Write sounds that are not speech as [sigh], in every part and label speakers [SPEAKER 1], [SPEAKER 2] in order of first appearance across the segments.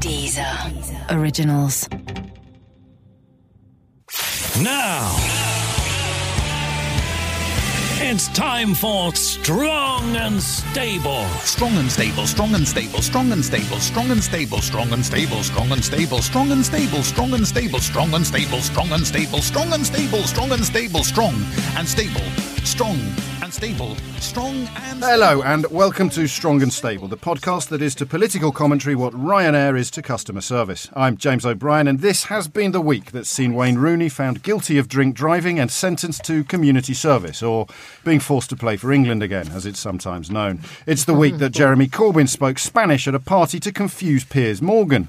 [SPEAKER 1] Deezer. Originals.
[SPEAKER 2] Now, it's time for Strong and Stable.
[SPEAKER 3] Strong and stable, strong and stable, strong and stable, strong and stable, strong and stable, strong and stable, strong and stable, strong and stable, strong and stable, strong and stable, strong and stable, strong and stable, strong and stable, strong and stable, strong and
[SPEAKER 4] Hello, and welcome to Strong and Stable, the podcast that is to political commentary what Ryanair is to customer service. I'm James O'Brien, and this has been the week that's seen Wayne Rooney found guilty of drink driving and sentenced to community service, or being forced to play for England again, as it's sometimes known. It's the week that Jeremy Corbyn spoke Spanish at a party to confuse Piers Morgan.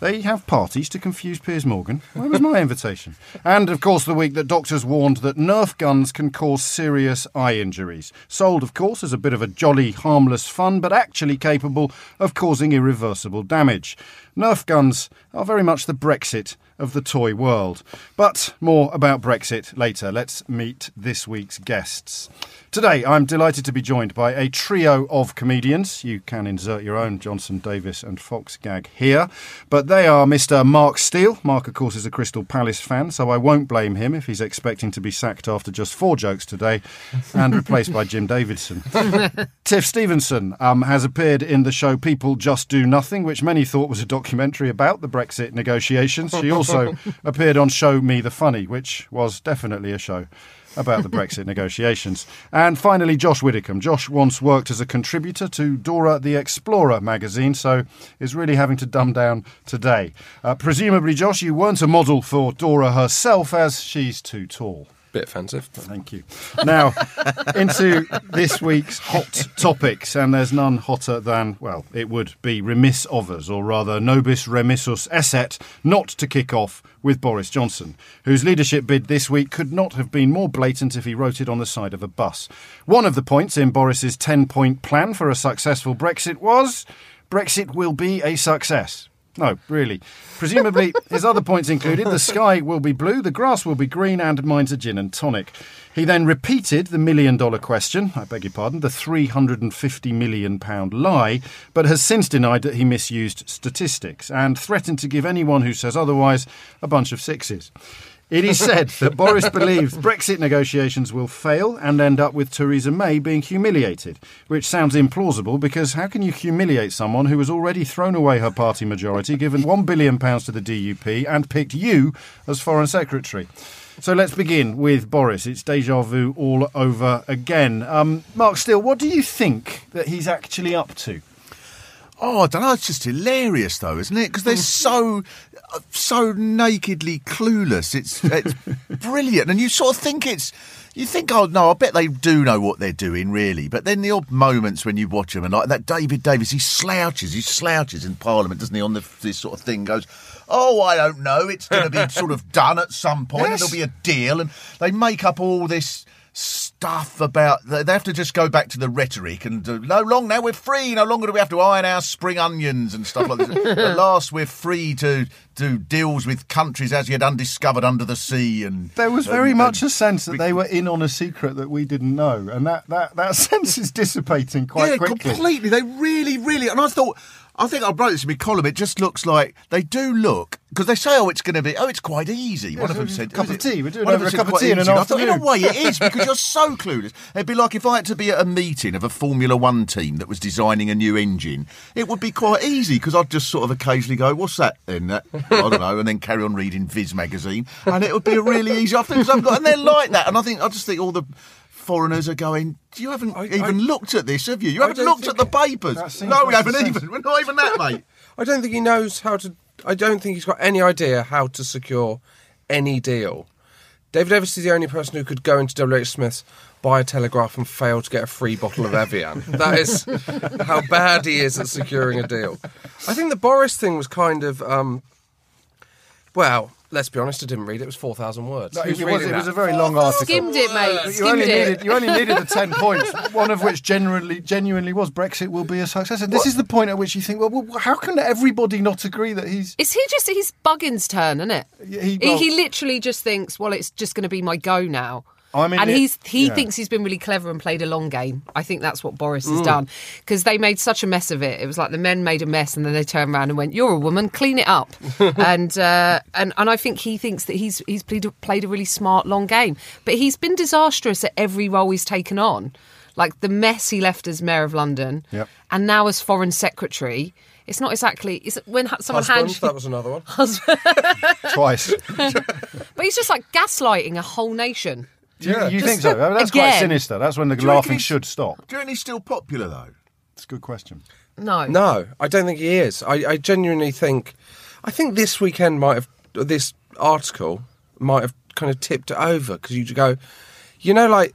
[SPEAKER 4] They have parties to confuse Piers Morgan. Where was my [laughs] invitation? And of course, the week that doctors warned that Nerf guns can cause serious eye injuries. Sold, of course, as a bit of a jolly, harmless fun, but actually capable of causing irreversible damage. Nerf guns are very much the Brexit of the toy world. But more about Brexit later. Let's meet this week's guests. Today, I'm delighted to be joined by a trio of comedians. You can insert your own Johnson, Davis, and Fox gag here. But they are Mr. Mark Steel. Mark, of course, is a Crystal Palace fan, so I won't blame him if he's expecting to be sacked after just four jokes today and replaced by Jim Davidson. [laughs] Tiff Stevenson um, has appeared in the show People Just Do Nothing, which many thought was a documentary about the Brexit negotiations. She also [laughs] appeared on Show Me the Funny, which was definitely a show about the Brexit negotiations. And finally, Josh Widdicombe. Josh once worked as a contributor to Dora the Explorer magazine, so is really having to dumb down today. Uh, presumably, Josh, you weren't a model for Dora herself, as she's too tall.
[SPEAKER 5] Bit offensive.
[SPEAKER 4] Thank you. Now, [laughs] into this week's hot topics, and there's none hotter than, well, it would be remiss of us, or rather, nobis remissus esset, not to kick off with Boris Johnson, whose leadership bid this week could not have been more blatant if he wrote it on the side of a bus. One of the points in Boris's 10 point plan for a successful Brexit was Brexit will be a success. No, really. Presumably, his other points included the sky will be blue, the grass will be green, and mine's a gin and tonic. He then repeated the million dollar question, I beg your pardon, the £350 million lie, but has since denied that he misused statistics and threatened to give anyone who says otherwise a bunch of sixes. It is said [laughs] that Boris believes Brexit negotiations will fail and end up with Theresa May being humiliated, which sounds implausible because how can you humiliate someone who has already thrown away her party majority, given £1 billion to the DUP, and picked you as Foreign Secretary? So let's begin with Boris. It's deja vu all over again. Um, Mark Steel, what do you think that he's actually up to?
[SPEAKER 3] Oh, I don't know. It's just hilarious, though, isn't it? Because they're so, uh, so nakedly clueless. It's it's [laughs] brilliant, and you sort of think it's. You think, oh no, I bet they do know what they're doing, really. But then the odd moments when you watch them, and like that David Davis, he slouches, he slouches in Parliament, doesn't he? On the, this sort of thing, goes, oh, I don't know, it's going to be sort of done at some point, and
[SPEAKER 4] Yes.
[SPEAKER 3] there'll be a deal, and they make up all this stuff about they they have to just go back to the rhetoric and uh, no long now we're free no longer do we have to iron our spring onions and stuff like this [laughs] at last we're free to do deals with countries as yet undiscovered under the sea and
[SPEAKER 4] There was very
[SPEAKER 3] and-
[SPEAKER 4] much a sense that they were in on a secret that we didn't know, and that, that, that [laughs] sense is dissipating quite
[SPEAKER 3] yeah
[SPEAKER 4] quickly.
[SPEAKER 3] completely they really really and I thought I think I wrote this in my column. It just looks like they do look because they say, "Oh, it's going to be. Oh, it's quite easy." One of them said,
[SPEAKER 4] cup of tea. We're doing
[SPEAKER 3] one of them
[SPEAKER 4] a
[SPEAKER 3] said
[SPEAKER 4] cup of tea in an.
[SPEAKER 3] And I thought, in a way, it is [laughs] because you're so clueless. It'd be like if I had to be at a meeting of a Formula One team that was designing a new engine. It would be quite easy because I'd just sort of occasionally go, "What's that?" Then that I don't know, and then carry on reading Viz magazine, and it would be a really easy afternoon. 'cause I've got, and they're like that, and I think I just think all the. Foreigners are going. You haven't
[SPEAKER 5] I-
[SPEAKER 3] even
[SPEAKER 5] I-
[SPEAKER 3] looked at this, have you? You
[SPEAKER 5] I
[SPEAKER 3] haven't looked at the papers. No, we haven't
[SPEAKER 4] sense-
[SPEAKER 3] even. [laughs] We're not even that, [laughs] mate.
[SPEAKER 5] I don't think he knows how to. I don't think he's got any idea how to secure any deal. David Davis is the only person who could go into WH Smith's, buy a telegraph, and fail to get a free bottle of Evian. [laughs] that is how bad he is at securing a deal. I think the Boris thing was kind of. Um, well, let's be honest, I didn't read it. It was 4,000 words.
[SPEAKER 4] No,
[SPEAKER 5] Who's
[SPEAKER 4] it, was, it was a very long article.
[SPEAKER 6] Skimmed it, mate.
[SPEAKER 4] But you only,
[SPEAKER 6] it.
[SPEAKER 4] needed, you only needed the [laughs] 10 points, one of which genuinely, genuinely was Brexit will be a success. And this is the point at which you think, well, well, how can everybody not agree that he's.
[SPEAKER 6] Is he just his Buggins' turn, isn't it?
[SPEAKER 4] He-
[SPEAKER 6] He, he literally just thinks, well, it's just going to be my go now.
[SPEAKER 4] I'm in
[SPEAKER 6] and
[SPEAKER 4] it-
[SPEAKER 6] he's he
[SPEAKER 4] yeah.
[SPEAKER 6] thinks he's been really clever and played a long game. I think that's what Boris
[SPEAKER 4] Mm.
[SPEAKER 6] has done because they made such a mess of it. It was like the men made a mess, and then they turned around and went, "You're a woman, clean it up." [laughs] and uh, and and I think he thinks that he's he's played a, played a really smart long game, but he's been disastrous at every role he's taken on. Like the mess he left as mayor of London,
[SPEAKER 4] Yep.
[SPEAKER 6] and now as foreign secretary. It's not exactly. It's when someone
[SPEAKER 5] Husband,
[SPEAKER 6] hands.
[SPEAKER 5] that was another one. [laughs]
[SPEAKER 4] twice. [laughs]
[SPEAKER 6] But he's just like gaslighting a whole nation.
[SPEAKER 4] Do you,
[SPEAKER 5] Yeah.
[SPEAKER 4] you
[SPEAKER 6] Just
[SPEAKER 4] think so? I mean, that's quite sinister. That's when the
[SPEAKER 3] Do
[SPEAKER 4] laughing should stop.
[SPEAKER 3] Do you reckon he's still popular though?
[SPEAKER 4] It's a good question.
[SPEAKER 6] No.
[SPEAKER 5] No, I don't think he is. I, I genuinely think. I think this weekend might have this article might have kind of tipped it over because you go, you know, like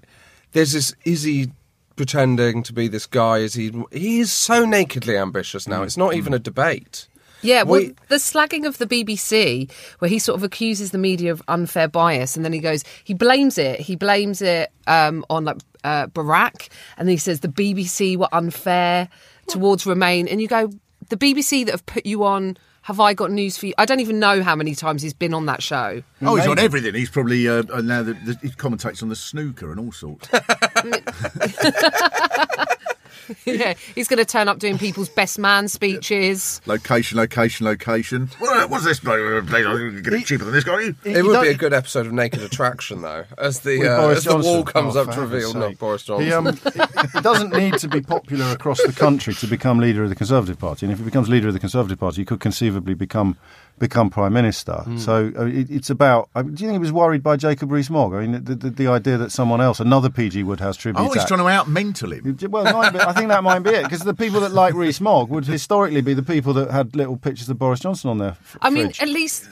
[SPEAKER 5] there's this. Is he pretending to be this guy? Is he? He is so nakedly ambitious now. Mm. It's not even mm. a debate.
[SPEAKER 6] Yeah, well,
[SPEAKER 5] We-
[SPEAKER 6] the slagging of the BBC, where he sort of accuses the media of unfair bias, and then he goes, he blames it. He blames it um, on like uh, Barack, and then he says the BBC were unfair towards Remain, and you go, the BBC that have put you on. Have I got news for you? I don't even know how many times he's been on that show.
[SPEAKER 3] Oh, he's on everything. He's probably uh, uh, now the, the, he commentates on the snooker and all sorts. [laughs] [laughs] [laughs] [laughs]
[SPEAKER 6] yeah, he's going to turn up doing people's best man speeches. [laughs]
[SPEAKER 3] location, location, location. What, what's this place? I'm going to get it cheaper than this guy.
[SPEAKER 5] It
[SPEAKER 4] You
[SPEAKER 5] would be a good episode of Naked Attraction, though, as the uh,
[SPEAKER 4] Boris
[SPEAKER 5] as the wall comes
[SPEAKER 4] Oh,
[SPEAKER 5] up to reveal
[SPEAKER 4] heaven's
[SPEAKER 5] not. Boris Johnson.
[SPEAKER 4] He, um, [laughs] he- he doesn't need to be popular across the country to become leader of the Conservative Party. And if he becomes leader of the Conservative Party, he could conceivably become become prime minister.
[SPEAKER 5] Hmm.
[SPEAKER 4] So uh, it, it's about. I mean, do you think he was worried by Jacob Rees-Mogg? I mean, the, the, the idea that someone else, another PG Wodehouse tribute.
[SPEAKER 3] Oh, he's
[SPEAKER 4] act-
[SPEAKER 3] trying to out mental him.
[SPEAKER 4] Well, might be, I think that might be it because the people that like Rees Mogg would historically be the people that had little pictures of Boris Johnson on their. F-
[SPEAKER 6] I mean,
[SPEAKER 4] fridge.
[SPEAKER 6] at least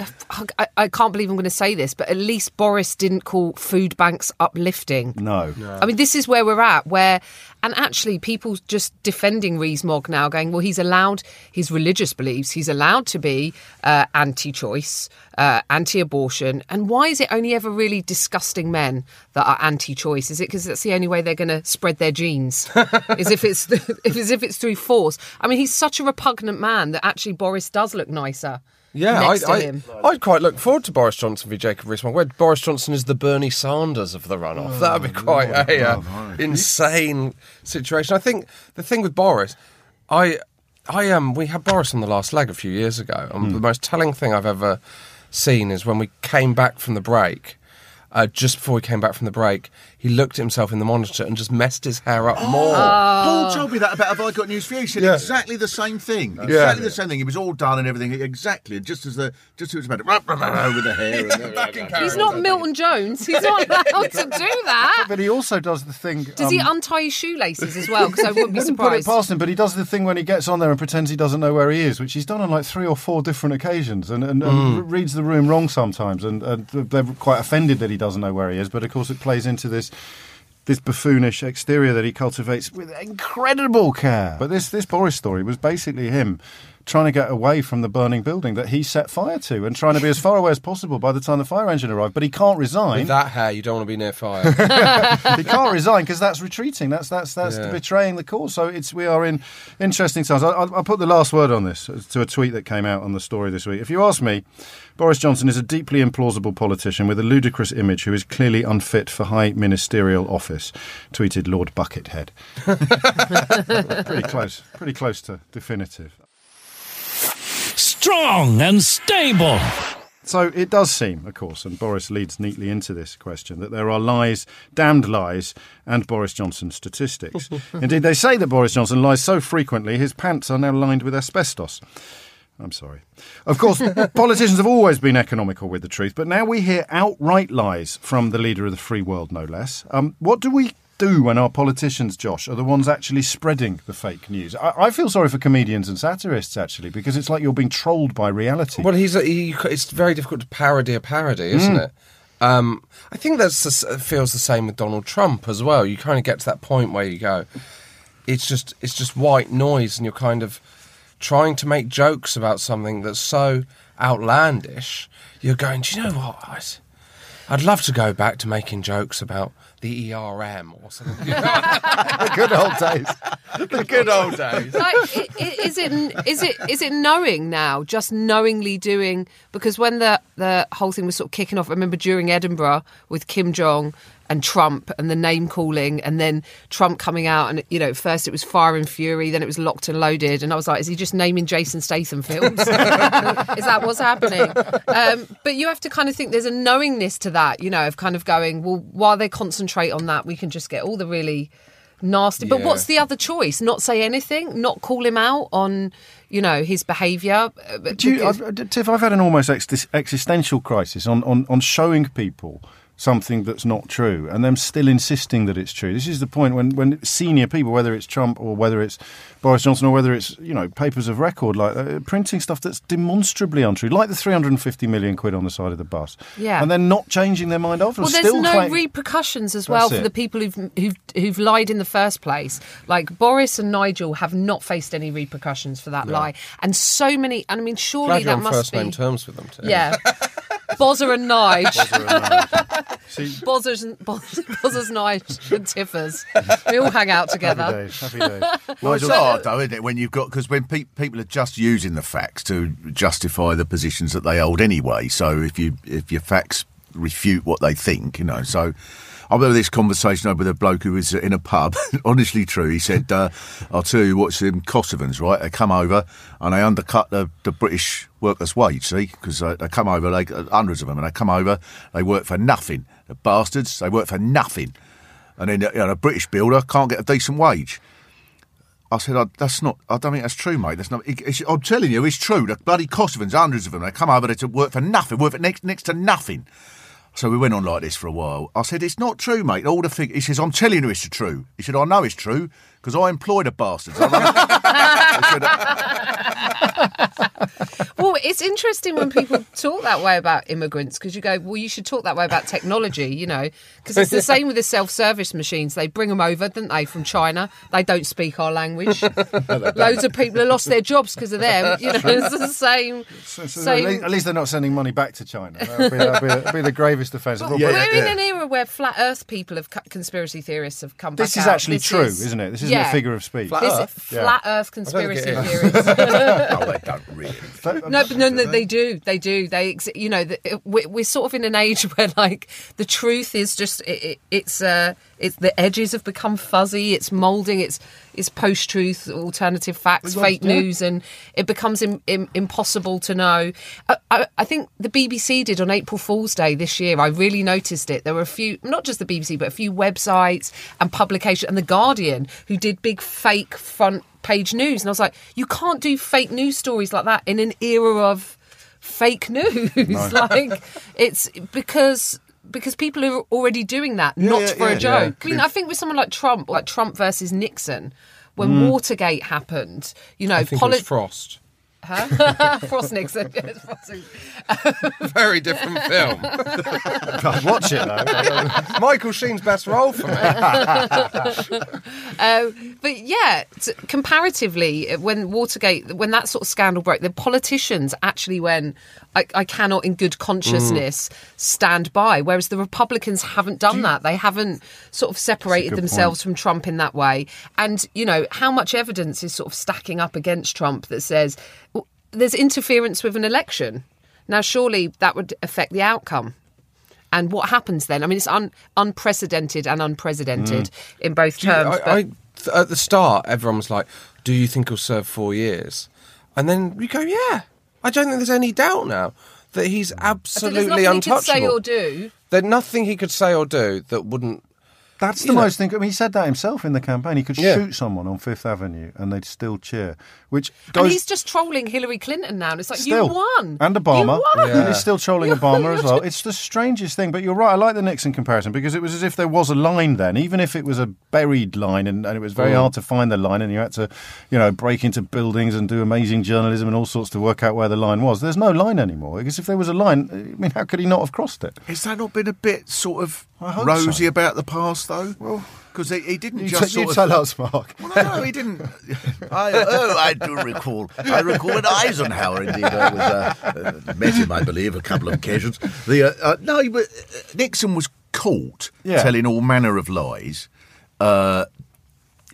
[SPEAKER 6] I, I can't believe I'm going to say this, but at least Boris didn't call food banks uplifting.
[SPEAKER 4] no.
[SPEAKER 6] I mean, this is where we're at, where, and actually, people just defending Rees-Mogg now, going, well, he's allowed his religious beliefs, he's allowed to be uh, anti-choice, uh, anti-abortion, and why is it only ever really disgusting men that are anti-choice? Is it because that's the only way they're going to spread their genes? [laughs] is if it's if as if it's through force? I mean, he's such a repugnant man that actually Boris does look nicer.
[SPEAKER 5] Yeah,
[SPEAKER 6] next
[SPEAKER 5] I,
[SPEAKER 6] to
[SPEAKER 5] I,
[SPEAKER 6] him.
[SPEAKER 5] I'd quite look forward to Boris Johnson v Jacob Rees-Mogg. Where Boris Johnson is the Bernie Sanders of the runoff. that would be quite a uh, insane situation. I think the thing with Boris, I, I um, we had Boris on the last leg a few years ago, and the most telling thing I've ever seen is when we came back from the break. Uh, just before we came back from the break, he looked at himself in the monitor and just messed his hair up more.
[SPEAKER 3] Paul told me that about Have I Got News for You? He said
[SPEAKER 5] Yeah.
[SPEAKER 3] exactly the same thing. Exactly the same thing. He was all done and everything. Exactly. Just as the just as it was about to with the hair. And [laughs]
[SPEAKER 6] He's not Milton Jones. He's not [laughs] allowed to do that.
[SPEAKER 4] But he also does the thing.
[SPEAKER 6] Does he
[SPEAKER 4] um,
[SPEAKER 6] untie his shoelaces as well? Because I wouldn't be
[SPEAKER 4] wouldn't put it past him, but he does the thing when he gets on there and pretends he doesn't know where he is, which he's done on like three or four different occasions, and, and, and reads the room wrong sometimes, and, and they're quite offended that he doesn't know where he is. But of course, it plays into this this buffoonish exterior that he cultivates with incredible care. But this this Boris story was basically him trying to get away from the burning building that he set fire to and trying to be as far away as possible by the time the fire engine arrived. But he can't resign.
[SPEAKER 5] With that hair, you don't want to be near fire. [laughs]
[SPEAKER 4] he can't resign because that's retreating. That's that's that's
[SPEAKER 5] Yeah.
[SPEAKER 4] betraying the cause. So it's we are in interesting times. I, I'll, I'll put the last word on this to a tweet that came out on the story this week. If you ask me, Boris Johnson is a deeply implausible politician with a ludicrous image who is clearly unfit for high ministerial office. Tweeted Lord Buckethead. [laughs] pretty close. Pretty close to definitive.
[SPEAKER 2] Strong and stable.
[SPEAKER 4] So it does seem, of course, and Boris leads neatly into this question, that there are lies, damned lies, and Boris Johnson statistics. [laughs] Indeed, they say that Boris Johnson lies so frequently his pants are now lined with asbestos. I'm sorry. Of course, [laughs] politicians have always been economical with the truth, but now we hear outright lies from the leader of the free world, no less. Um, what do we do when our politicians, Josh, are the ones actually spreading the fake news? I, I feel sorry for comedians and satirists, actually, because it's like you're being trolled by reality.
[SPEAKER 5] Well, he's a, he, it's very difficult to parody a parody, isn't
[SPEAKER 4] Mm.
[SPEAKER 5] it? Um, I think that feels the same with Donald Trump as well. You kind of get to that point where you go, it's just it's just white noise, and you're kind of trying to make jokes about something that's so outlandish. You're going, do you know what? I'd, I'd love to go back to making jokes about the ERM or something. [laughs]
[SPEAKER 4] the good old days.
[SPEAKER 5] the good old days.
[SPEAKER 6] like, i- i- is it is it is it knowing now? Just knowingly doing because when the the whole thing was sort of kicking off, I remember during Edinburgh with Kim Jong and Trump and the name calling and then Trump coming out and you know first it was Fire and Fury then it was Locked and Loaded. And I was like is he just naming Jason Statham films? [laughs] Is that what's happening? Um, but you have to kind of think there's a knowingness to that you know of kind of going well while they concentrate on that we can just get all the really nasty. But
[SPEAKER 5] Yeah.
[SPEAKER 6] what's the other choice? Not say anything? Not call him out on you know his behaviour? Uh, but
[SPEAKER 4] Do you, I've, Tiff, I've had an almost ex- existential crisis on, on, on showing people something that's not true and them still insisting that it's true. This is the point when, when senior people, whether it's Trump or whether it's Boris Johnson or whether it's, you know, papers of record, like uh, printing stuff that's demonstrably untrue, like the 350 million quid on the side of the bus.
[SPEAKER 6] Yeah.
[SPEAKER 4] And then not changing their mind after.
[SPEAKER 6] Well, there's
[SPEAKER 4] still
[SPEAKER 6] no
[SPEAKER 4] claim-
[SPEAKER 6] repercussions as well
[SPEAKER 4] That's
[SPEAKER 6] for
[SPEAKER 4] it.
[SPEAKER 6] the people who've, who've who've lied in the first place. Like Boris and Nigel have not faced any repercussions for that lie, and so many. And I mean, surely
[SPEAKER 5] Glad you're
[SPEAKER 6] that
[SPEAKER 5] on
[SPEAKER 6] must
[SPEAKER 5] first
[SPEAKER 6] be.
[SPEAKER 5] name terms with them. Too.
[SPEAKER 6] Yeah, [laughs] Bozza and Nige, [laughs]
[SPEAKER 4] See,
[SPEAKER 6] Bozzers and Boz- Bozzers, Nige, and Tiffers. We all hang out
[SPEAKER 4] happy
[SPEAKER 6] together.
[SPEAKER 4] days, happy days. [laughs]
[SPEAKER 3] Well, it's hard though, isn't it? When you've got because when pe- people are just using the facts to justify the positions that they hold anyway. So if you if your facts refute what they think, you know. So I remember this conversation I had with a bloke who was in a pub. [laughs] Honestly, true. He said, uh, "I'll tell you what's in Kosovans, right? They come over and they undercut the, the British workers' wage. See, because uh, they come over, they hundreds of them, and they come over, they work for nothing. The bastards, they work for nothing." And then you know, a British builder can't get a decent wage. I said, I, that's not, I don't think that's true, mate. That's not, it, I'm telling you, it's true. The bloody Kosovans, hundreds of them, they come over there to work for nothing, work for next, next to nothing. So we went on like this for a while. I said, it's not true, mate. All the thing, he says, I'm telling you it's true. He said, I know it's true because I employ the bastards. [laughs] I said, [laughs]
[SPEAKER 6] Well, it's interesting when people talk that way about immigrants because you go, well, you should talk that way about technology, you know, because it's the same with the self-service machines. They bring them over, don't they, from China? They don't speak our language. [laughs] Loads of people have lost their jobs because of them. You know, it's the same.
[SPEAKER 4] So, so
[SPEAKER 6] same
[SPEAKER 4] at, least, at least they're not sending money back to China. That would be, that'd be, that'd be the gravest offence. Well,
[SPEAKER 3] Yeah,
[SPEAKER 6] We're
[SPEAKER 3] yeah,
[SPEAKER 6] in an era where flat Earth people have conspiracy theorists have come
[SPEAKER 4] This
[SPEAKER 6] back
[SPEAKER 4] is
[SPEAKER 6] out.
[SPEAKER 4] actually
[SPEAKER 6] This
[SPEAKER 4] true,
[SPEAKER 6] is-
[SPEAKER 4] isn't it? This isn't
[SPEAKER 6] yeah.
[SPEAKER 4] a figure of speech.
[SPEAKER 5] Flat
[SPEAKER 6] This
[SPEAKER 5] Earth?
[SPEAKER 6] flat Earth conspiracy
[SPEAKER 5] it is.
[SPEAKER 6] theories. [laughs]
[SPEAKER 3] no, they don't [laughs] really.
[SPEAKER 6] No, but no, no, they do. They do. They, you know, the, we're, we're sort of in an age [laughs] where like the truth is just it, it, it's uh, it's the edges have become fuzzy. It's molding. It's it's post truth, alternative facts, fake news, and it becomes Im, im, impossible to know. I, I, I think the BBC did on April Fool's Day this year. I really noticed it. There were a few, not just the BBC, but a few websites and publications, and the Guardian who did big fake front page news. And I was like, you can't do fake news stories like that in an era of fake news. [laughs] like it's because because people are already doing that, not
[SPEAKER 3] yeah,
[SPEAKER 6] for
[SPEAKER 3] yeah,
[SPEAKER 6] a joke.
[SPEAKER 3] yeah.
[SPEAKER 6] I mean, I think with someone like Trump, like Trump versus Nixon, when mm. Watergate happened, you know,
[SPEAKER 5] I think
[SPEAKER 6] poli-
[SPEAKER 5] it was Frost.
[SPEAKER 6] Frost Nixon.
[SPEAKER 5] Very different film. [laughs]
[SPEAKER 4] I'd watch it though. [laughs]
[SPEAKER 5] Michael Sheen's best role for me. [laughs]
[SPEAKER 6] Um, but yeah, t- comparatively, when Watergate, when that sort of scandal broke, the politicians actually went, I, I cannot, in good consciousness, stand by. Whereas the Republicans haven't done that. They haven't sort of separated
[SPEAKER 4] good
[SPEAKER 6] themselves from Trump in that way. And, you know, how much evidence is sort of stacking up against Trump that says w- there's interference with an election? Now, surely that would affect the outcome. And what happens then? I mean, it's un- unprecedented and unprecedented mm. in both
[SPEAKER 5] Do you-
[SPEAKER 6] terms.
[SPEAKER 5] I,
[SPEAKER 6] but-
[SPEAKER 5] I, th- at the start, everyone was like, "Do you think he'll serve four years?" And then we go, "Yeah." I don't think there's any doubt now that he's
[SPEAKER 6] So
[SPEAKER 5] absolutely
[SPEAKER 6] nothing
[SPEAKER 5] untouchable.
[SPEAKER 6] he could say or do.
[SPEAKER 5] There's nothing he could say or do that wouldn't.
[SPEAKER 4] That's the
[SPEAKER 5] You know.
[SPEAKER 4] most thing. I mean, he said that himself in the campaign. He could
[SPEAKER 5] Yeah.
[SPEAKER 4] shoot someone on Fifth Avenue and they'd still cheer, which
[SPEAKER 6] And he's just trolling Hillary Clinton now. And it's like,
[SPEAKER 4] still
[SPEAKER 6] you won.
[SPEAKER 4] and Obama,
[SPEAKER 6] You won.
[SPEAKER 4] and he's still trolling
[SPEAKER 6] You-
[SPEAKER 4] Obama as
[SPEAKER 6] you're
[SPEAKER 4] well.
[SPEAKER 6] ju-
[SPEAKER 4] It's the strangest thing. But you're right. I like the Nixon comparison because it was as if there was a line then, even if it was a buried line, and, and it was very mm. hard to find the line, and you had to, you know, break into buildings and do amazing journalism and all sorts to work out where the line was. There's no line anymore because if there was a line, I mean, how could he not have crossed it?
[SPEAKER 3] Has that not been a bit sort of rosy
[SPEAKER 4] so.
[SPEAKER 3] about the past, though? Well, because he, he didn't
[SPEAKER 4] You,
[SPEAKER 3] just
[SPEAKER 4] t- you
[SPEAKER 3] of.
[SPEAKER 4] tell us, Mark.
[SPEAKER 3] Well, no, no, he didn't. [laughs] I, oh, I do recall. I recall when Eisenhower indeed uh, was uh, uh, met him, I believe, a couple of occasions. The uh, uh, no, but uh, Nixon was caught
[SPEAKER 4] Yeah.
[SPEAKER 3] telling all manner of lies, uh,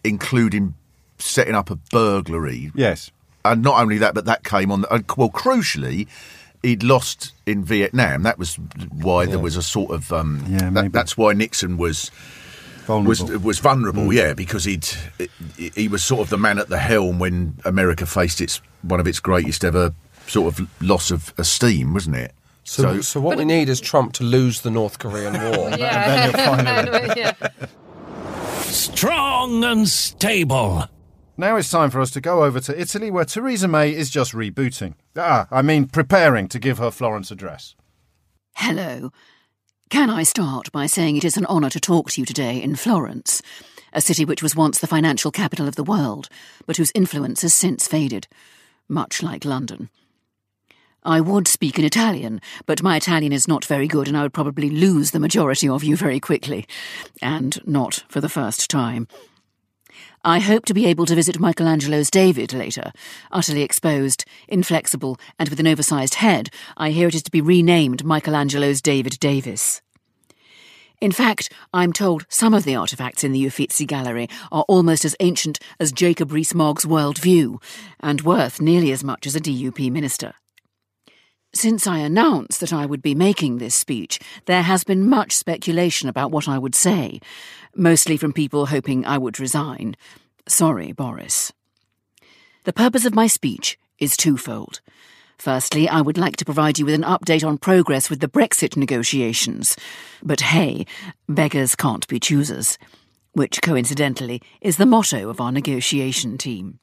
[SPEAKER 3] including setting up a burglary
[SPEAKER 4] Yes.
[SPEAKER 3] and not only that, but that came on. Well, crucially, he'd lost in Vietnam. That was why there was a sort of um,
[SPEAKER 4] Yeah,
[SPEAKER 3] that- that's why Nixon was
[SPEAKER 4] Vulnerable.
[SPEAKER 3] was was vulnerable. Yeah, because he'd he- he was sort of the man at the helm when America faced its one of its greatest ever sort of loss of esteem, wasn't it?
[SPEAKER 5] So, so, what we need is Trump to lose the North Korean [laughs] war.
[SPEAKER 6] Yeah. [laughs] yeah.
[SPEAKER 2] Strong and stable.
[SPEAKER 4] Now it's time for us to go over to Italy, where Theresa May is just rebooting. Ah, I mean, preparing to give her Florence address.
[SPEAKER 7] Hello. Can I start by saying it is an honour to talk to you today in Florence, a city which was once the financial capital of the world, but whose influence has since faded, much like London. I would speak in Italian, but my Italian is not very good, and I would probably lose the majority of you very quickly, and not for the first time. I hope to be able to visit Michelangelo's David later. Utterly exposed, inflexible, and with an oversized head, I hear it is to be renamed Michelangelo's David Davis. In fact, I'm told some of the artefacts in the Uffizi Gallery are almost as ancient as Jacob Rees-Mogg's World View, and worth nearly as much as a DUP minister. Since I announced that I would be making this speech, there has been much speculation about what I would say, mostly from people hoping I would resign. Sorry, Boris. The purpose of my speech is twofold. Firstly, I would like to provide you with an update on progress with the Brexit negotiations. But hey, beggars can't be choosers, which coincidentally is the motto of our negotiation team.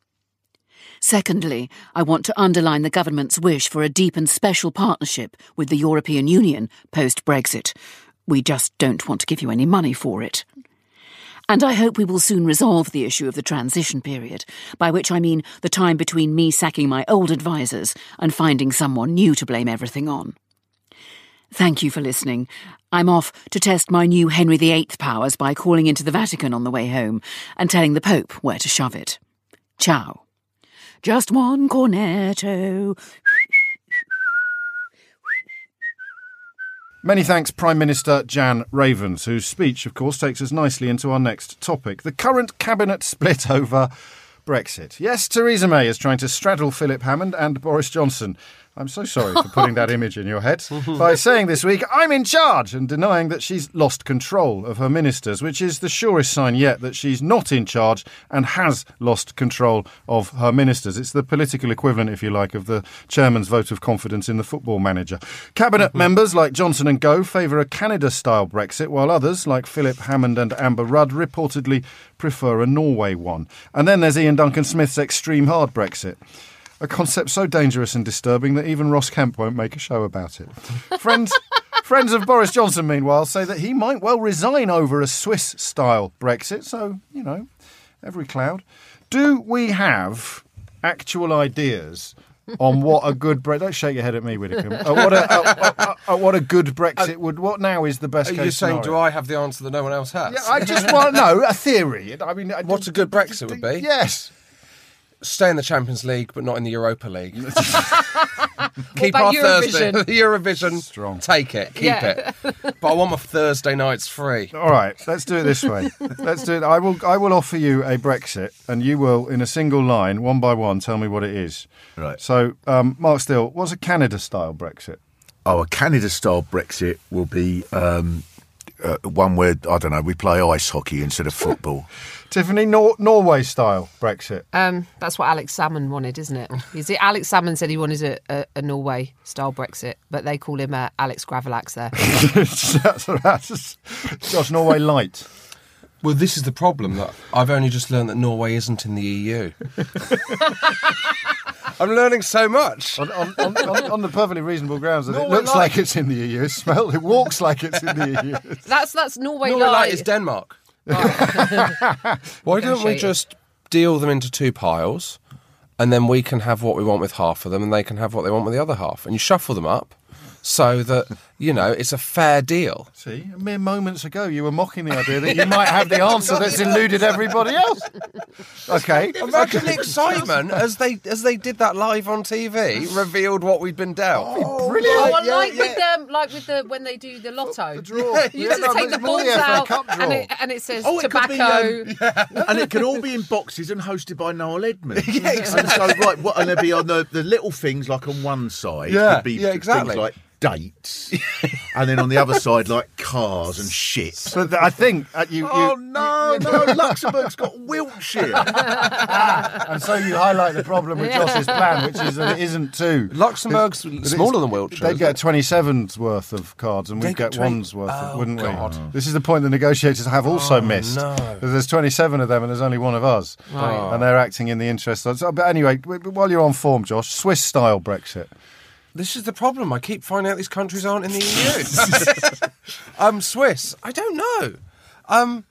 [SPEAKER 7] Secondly, I want to underline the government's wish for a deep and special partnership with the European Union post Brexit. We just don't want to give you any money for it. And I hope we will soon resolve the issue of the transition period, by which I mean the time between me sacking my old advisers and finding someone new to blame everything on. Thank you for listening. I'm off to test my new Henry VIII powers by calling into the Vatican on the way home and telling the Pope where to shove it. Ciao. Just one cornetto.
[SPEAKER 4] Many thanks, Prime Minister Jan Ravens, whose speech, of course, takes us nicely into our next topic the current cabinet [laughs] split over Brexit. Yes, Theresa May is trying to straddle Philip Hammond and Boris Johnson. I'm so sorry for putting that [laughs] image in your head by saying this week, I'm in charge, and denying that she's lost control of her ministers, which is the surest sign yet that she's not in charge and has lost control of her ministers. It's the political equivalent, if you like, of the chairman's vote of confidence in the football manager. Cabinet mm-hmm. members like Johnson and Gove favour a Canada style Brexit, while others, like Philip Hammond and Amber Rudd, reportedly prefer a Norway one. And then there's Iain Duncan Smith's extreme hard Brexit. A concept so dangerous and disturbing that even Ross Kemp won't make a show about it. Friends, [laughs] friends of Boris Johnson, meanwhile, say that he might well resign over a Swiss style Brexit. So, you know, every cloud. Do we have actual ideas on what a good Brexit? Don't shake your head at me, Widdicombe. Uh, what, a, uh, uh, uh, what a good Brexit would. What now is the best
[SPEAKER 5] Are
[SPEAKER 4] case
[SPEAKER 5] you saying,
[SPEAKER 4] scenario?
[SPEAKER 5] do I have the answer that no one else has?
[SPEAKER 4] Yeah, I just want to know a theory. I mean, I-
[SPEAKER 5] What a good Brexit would be?
[SPEAKER 4] Yes.
[SPEAKER 5] Stay in the Champions League, but not in the Europa League. [laughs] [laughs] Keep
[SPEAKER 6] about
[SPEAKER 5] our
[SPEAKER 6] Eurovision?
[SPEAKER 5] Thursday [laughs] Eurovision.
[SPEAKER 4] Strong.
[SPEAKER 5] Take it, keep
[SPEAKER 6] Yeah.
[SPEAKER 5] it. But I want my Thursday nights free.
[SPEAKER 4] All right, let's do it this way. let's do it. I will. I will offer you a Brexit, and you will, in a single line, one by one, tell me what it is.
[SPEAKER 3] Right.
[SPEAKER 4] So, um, Mark Steel, what's a Canada-style Brexit?
[SPEAKER 3] Oh, a Canada-style Brexit will be um, uh, one where I don't know. We play ice hockey instead of football. [laughs]
[SPEAKER 4] Tiffany, Nor- Norway-style Brexit.
[SPEAKER 6] Um, that's what Alex Salmond wanted, isn't it? [laughs] You see, Alex Salmond said he wanted a, a, a Norway style Brexit, but they call him uh, Alex Gravelax [laughs] there.
[SPEAKER 4] that's, that's Josh Norway light.
[SPEAKER 5] Well, this is the problem that I've only just learned that Norway isn't in the EU. [laughs] I'm learning so much.
[SPEAKER 4] On, on, on, on, on the perfectly reasonable grounds that it looks
[SPEAKER 5] light.
[SPEAKER 4] like it's in the EU. It smells. It walks like it's in the EU. [laughs]
[SPEAKER 6] That's that's Norway,
[SPEAKER 5] Norway
[SPEAKER 6] Light.
[SPEAKER 5] Light is Denmark. Oh. [laughs] Why don't we just deal them into two piles, and then we can have what we want with half of them, and they can have what they want with the other half, and you shuffle them up. so that you know it's a fair deal.
[SPEAKER 4] See, mere moments ago, you were mocking the idea that you might have the answer that's eluded everybody else. Okay. [laughs]
[SPEAKER 5] Imagine the excitement as they as they did that live on TV, revealed what we'd been dealt.
[SPEAKER 4] Brilliant.
[SPEAKER 6] Oh, well,
[SPEAKER 4] Yeah,
[SPEAKER 6] like
[SPEAKER 4] yeah.
[SPEAKER 6] with the like with the when they do the lotto.
[SPEAKER 4] The draw. [laughs]
[SPEAKER 6] You
[SPEAKER 4] Yeah,
[SPEAKER 6] just
[SPEAKER 4] no,
[SPEAKER 6] take the balls out, and it, and it says
[SPEAKER 3] Oh, it could be,
[SPEAKER 6] tobacco.
[SPEAKER 3] um, [laughs] and it could all be in boxes and hosted by Noel Edmonds. yeah, exactly. And so, right, what, and they'd be on the, the little things like on one side,
[SPEAKER 5] Yeah,
[SPEAKER 3] be
[SPEAKER 5] yeah, exactly.
[SPEAKER 3] things like dates, and then on the other side, like cars and shit.
[SPEAKER 4] So th- I think uh, you, you
[SPEAKER 3] Oh no, no! [laughs] Luxembourg's got Wiltshire. [laughs]
[SPEAKER 4] and so you highlight the problem with Josh's plan, which is that it isn't two.
[SPEAKER 5] Luxembourg's
[SPEAKER 4] But
[SPEAKER 5] smaller than Wiltshire.
[SPEAKER 4] They'd get 27's worth of cards and we'd get
[SPEAKER 5] get 20
[SPEAKER 4] one's worth, of,
[SPEAKER 5] Oh,
[SPEAKER 4] wouldn't
[SPEAKER 5] God.
[SPEAKER 4] we? This is the point the negotiators have also missed.
[SPEAKER 5] no.
[SPEAKER 4] That There's 27 of them and there's only one of us. And they're acting in the interest of. so- But anyway, w- w- while you're on form, Josh, Swiss style Brexit.
[SPEAKER 5] This is the problem. I keep finding out these countries aren't in the EU. [laughs] um, Swiss, I don't know. Um,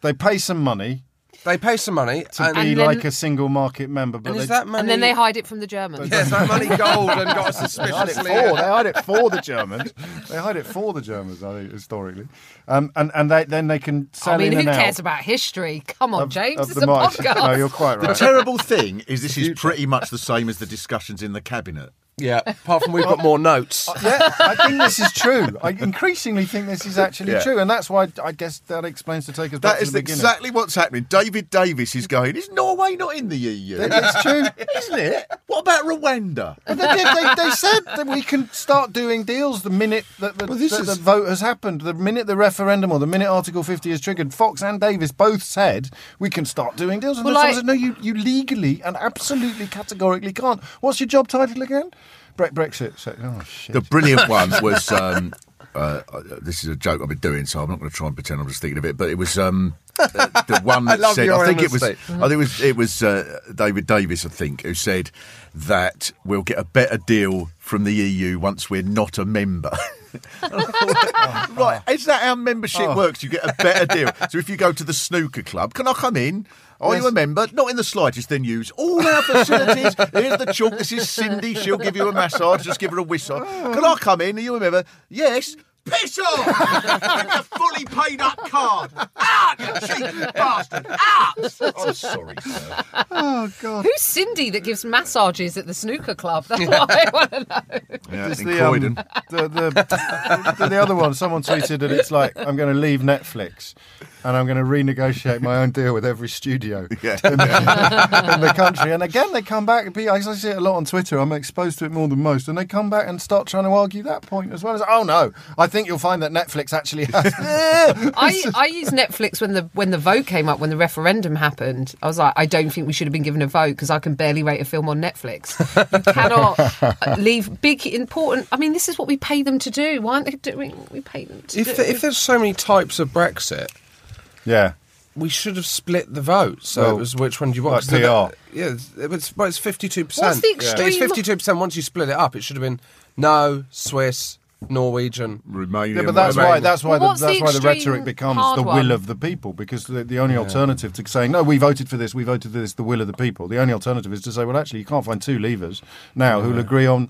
[SPEAKER 4] They pay some money
[SPEAKER 5] they pay some money,
[SPEAKER 4] to
[SPEAKER 5] and,
[SPEAKER 4] be
[SPEAKER 6] And then-
[SPEAKER 4] like a single market member, but
[SPEAKER 5] and
[SPEAKER 4] they,
[SPEAKER 5] is that money?
[SPEAKER 6] And then they hide it from the Germans.
[SPEAKER 5] Yeah, that money [laughs] gold and got
[SPEAKER 4] They hide it
[SPEAKER 5] suspiciously?
[SPEAKER 4] for. They hide it for the Germans. They hide it for the Germans, I think, historically. Um, and and they, then they can sell it.
[SPEAKER 6] I mean,
[SPEAKER 4] in
[SPEAKER 6] who
[SPEAKER 4] and out
[SPEAKER 6] cares about history? Come on,
[SPEAKER 4] of-
[SPEAKER 6] James.
[SPEAKER 4] of
[SPEAKER 6] It's
[SPEAKER 4] the
[SPEAKER 6] a
[SPEAKER 4] market.
[SPEAKER 6] podcast. [laughs]
[SPEAKER 4] No, you're quite right.
[SPEAKER 3] The terrible thing is, this is pretty much the same as the discussions in the cabinet.
[SPEAKER 5] Yeah, apart from we've got [laughs] more notes.
[SPEAKER 4] Uh, yeah, I think this is true. I increasingly think this is actually
[SPEAKER 3] Yeah.
[SPEAKER 4] true, and that's why I guess that explains to take us back
[SPEAKER 3] That
[SPEAKER 4] to the beginning.
[SPEAKER 3] exactly what's happening. David Davis is going. Is Norway not in the EU?
[SPEAKER 4] It's true. [laughs]
[SPEAKER 3] isn't it? What about Rwanda?
[SPEAKER 4] But they, they, they said that we can start doing deals the minute that the,
[SPEAKER 3] Well, this
[SPEAKER 4] the
[SPEAKER 3] is-
[SPEAKER 4] vote has happened, the minute the referendum or the minute Article 50 is triggered. Fox and Davis both said we can start doing deals. And
[SPEAKER 6] Well,
[SPEAKER 4] the
[SPEAKER 6] I-
[SPEAKER 4] said, no, you, you legally and absolutely categorically can't. What's your job title again? Bre- Brexit. So, oh, shit.
[SPEAKER 3] The brilliant [laughs] one was. Um, uh, uh, this is a joke I've been doing, so I'm not going to try and pretend I'm just thinking of it. But it was um, the, the [laughs] one that
[SPEAKER 5] love
[SPEAKER 3] said. I think it was. I think it was. It was uh, David Davis. I think who said that we'll get a better deal from the EU once we're not a member. [laughs] right, is that how membership works? You get a better deal. So if you go to the snooker club, can I come in? Are you a member? Not in the slightest. Then use all our facilities. Here's the chalk. This is Cindy. She'll give you a massage. Just give her a whistle. Can I come in? Are you a member? Yes. Piss off! With a fully paid up card. Out, you cheeky bastard! Out! I'm sorry, sir.
[SPEAKER 4] oh, God.
[SPEAKER 6] Who's Cindy that gives massages at the snooker club? [laughs] That's what I want to know.
[SPEAKER 3] Yeah,
[SPEAKER 4] It's
[SPEAKER 3] in
[SPEAKER 4] the, um, the, the, the, the other one, someone tweeted that it's like, I'm going to leave Netflix and I'm going to renegotiate my own deal with every studio [laughs]
[SPEAKER 3] Yeah.
[SPEAKER 4] in, the, in the country. And again, they come back, I see it a lot on Twitter, I'm exposed to it more than most, and they come back and start trying to argue that point as well. As, oh no, I think you'll find that Netflix actually has. [laughs] [laughs]
[SPEAKER 6] I, I used Netflix when the when the vote came up when the referendum happened. I was like, I don't think we should have been given a vote because I can barely rate a film on Netflix. You cannot uh, leave big important. I mean, this is what we pay them to do. Why aren't they doing? what We pay them to
[SPEAKER 5] If,
[SPEAKER 6] do.
[SPEAKER 5] if there's so many types of Brexit,
[SPEAKER 4] yeah.
[SPEAKER 5] we should have split the vote. So
[SPEAKER 4] Well,
[SPEAKER 5] it was which one do you want?
[SPEAKER 4] like
[SPEAKER 5] 'Cause the-
[SPEAKER 4] PR.
[SPEAKER 5] Yeah, it's- it was, well, it's 52%.
[SPEAKER 6] What's the extreme?
[SPEAKER 5] It's 52% once you split it up. It should have been no, Swiss, Norwegian.
[SPEAKER 3] Romania.
[SPEAKER 4] Yeah, but that's why that's why
[SPEAKER 6] Well,
[SPEAKER 4] the,
[SPEAKER 6] what's the
[SPEAKER 4] that's why the rhetoric becomes the will
[SPEAKER 6] one?
[SPEAKER 4] of the people because the, the only alternative to saying no, we voted for this, we voted for this, the will of the people. The only alternative is to say, well, actually, you can't find two leavers now who'll agree on,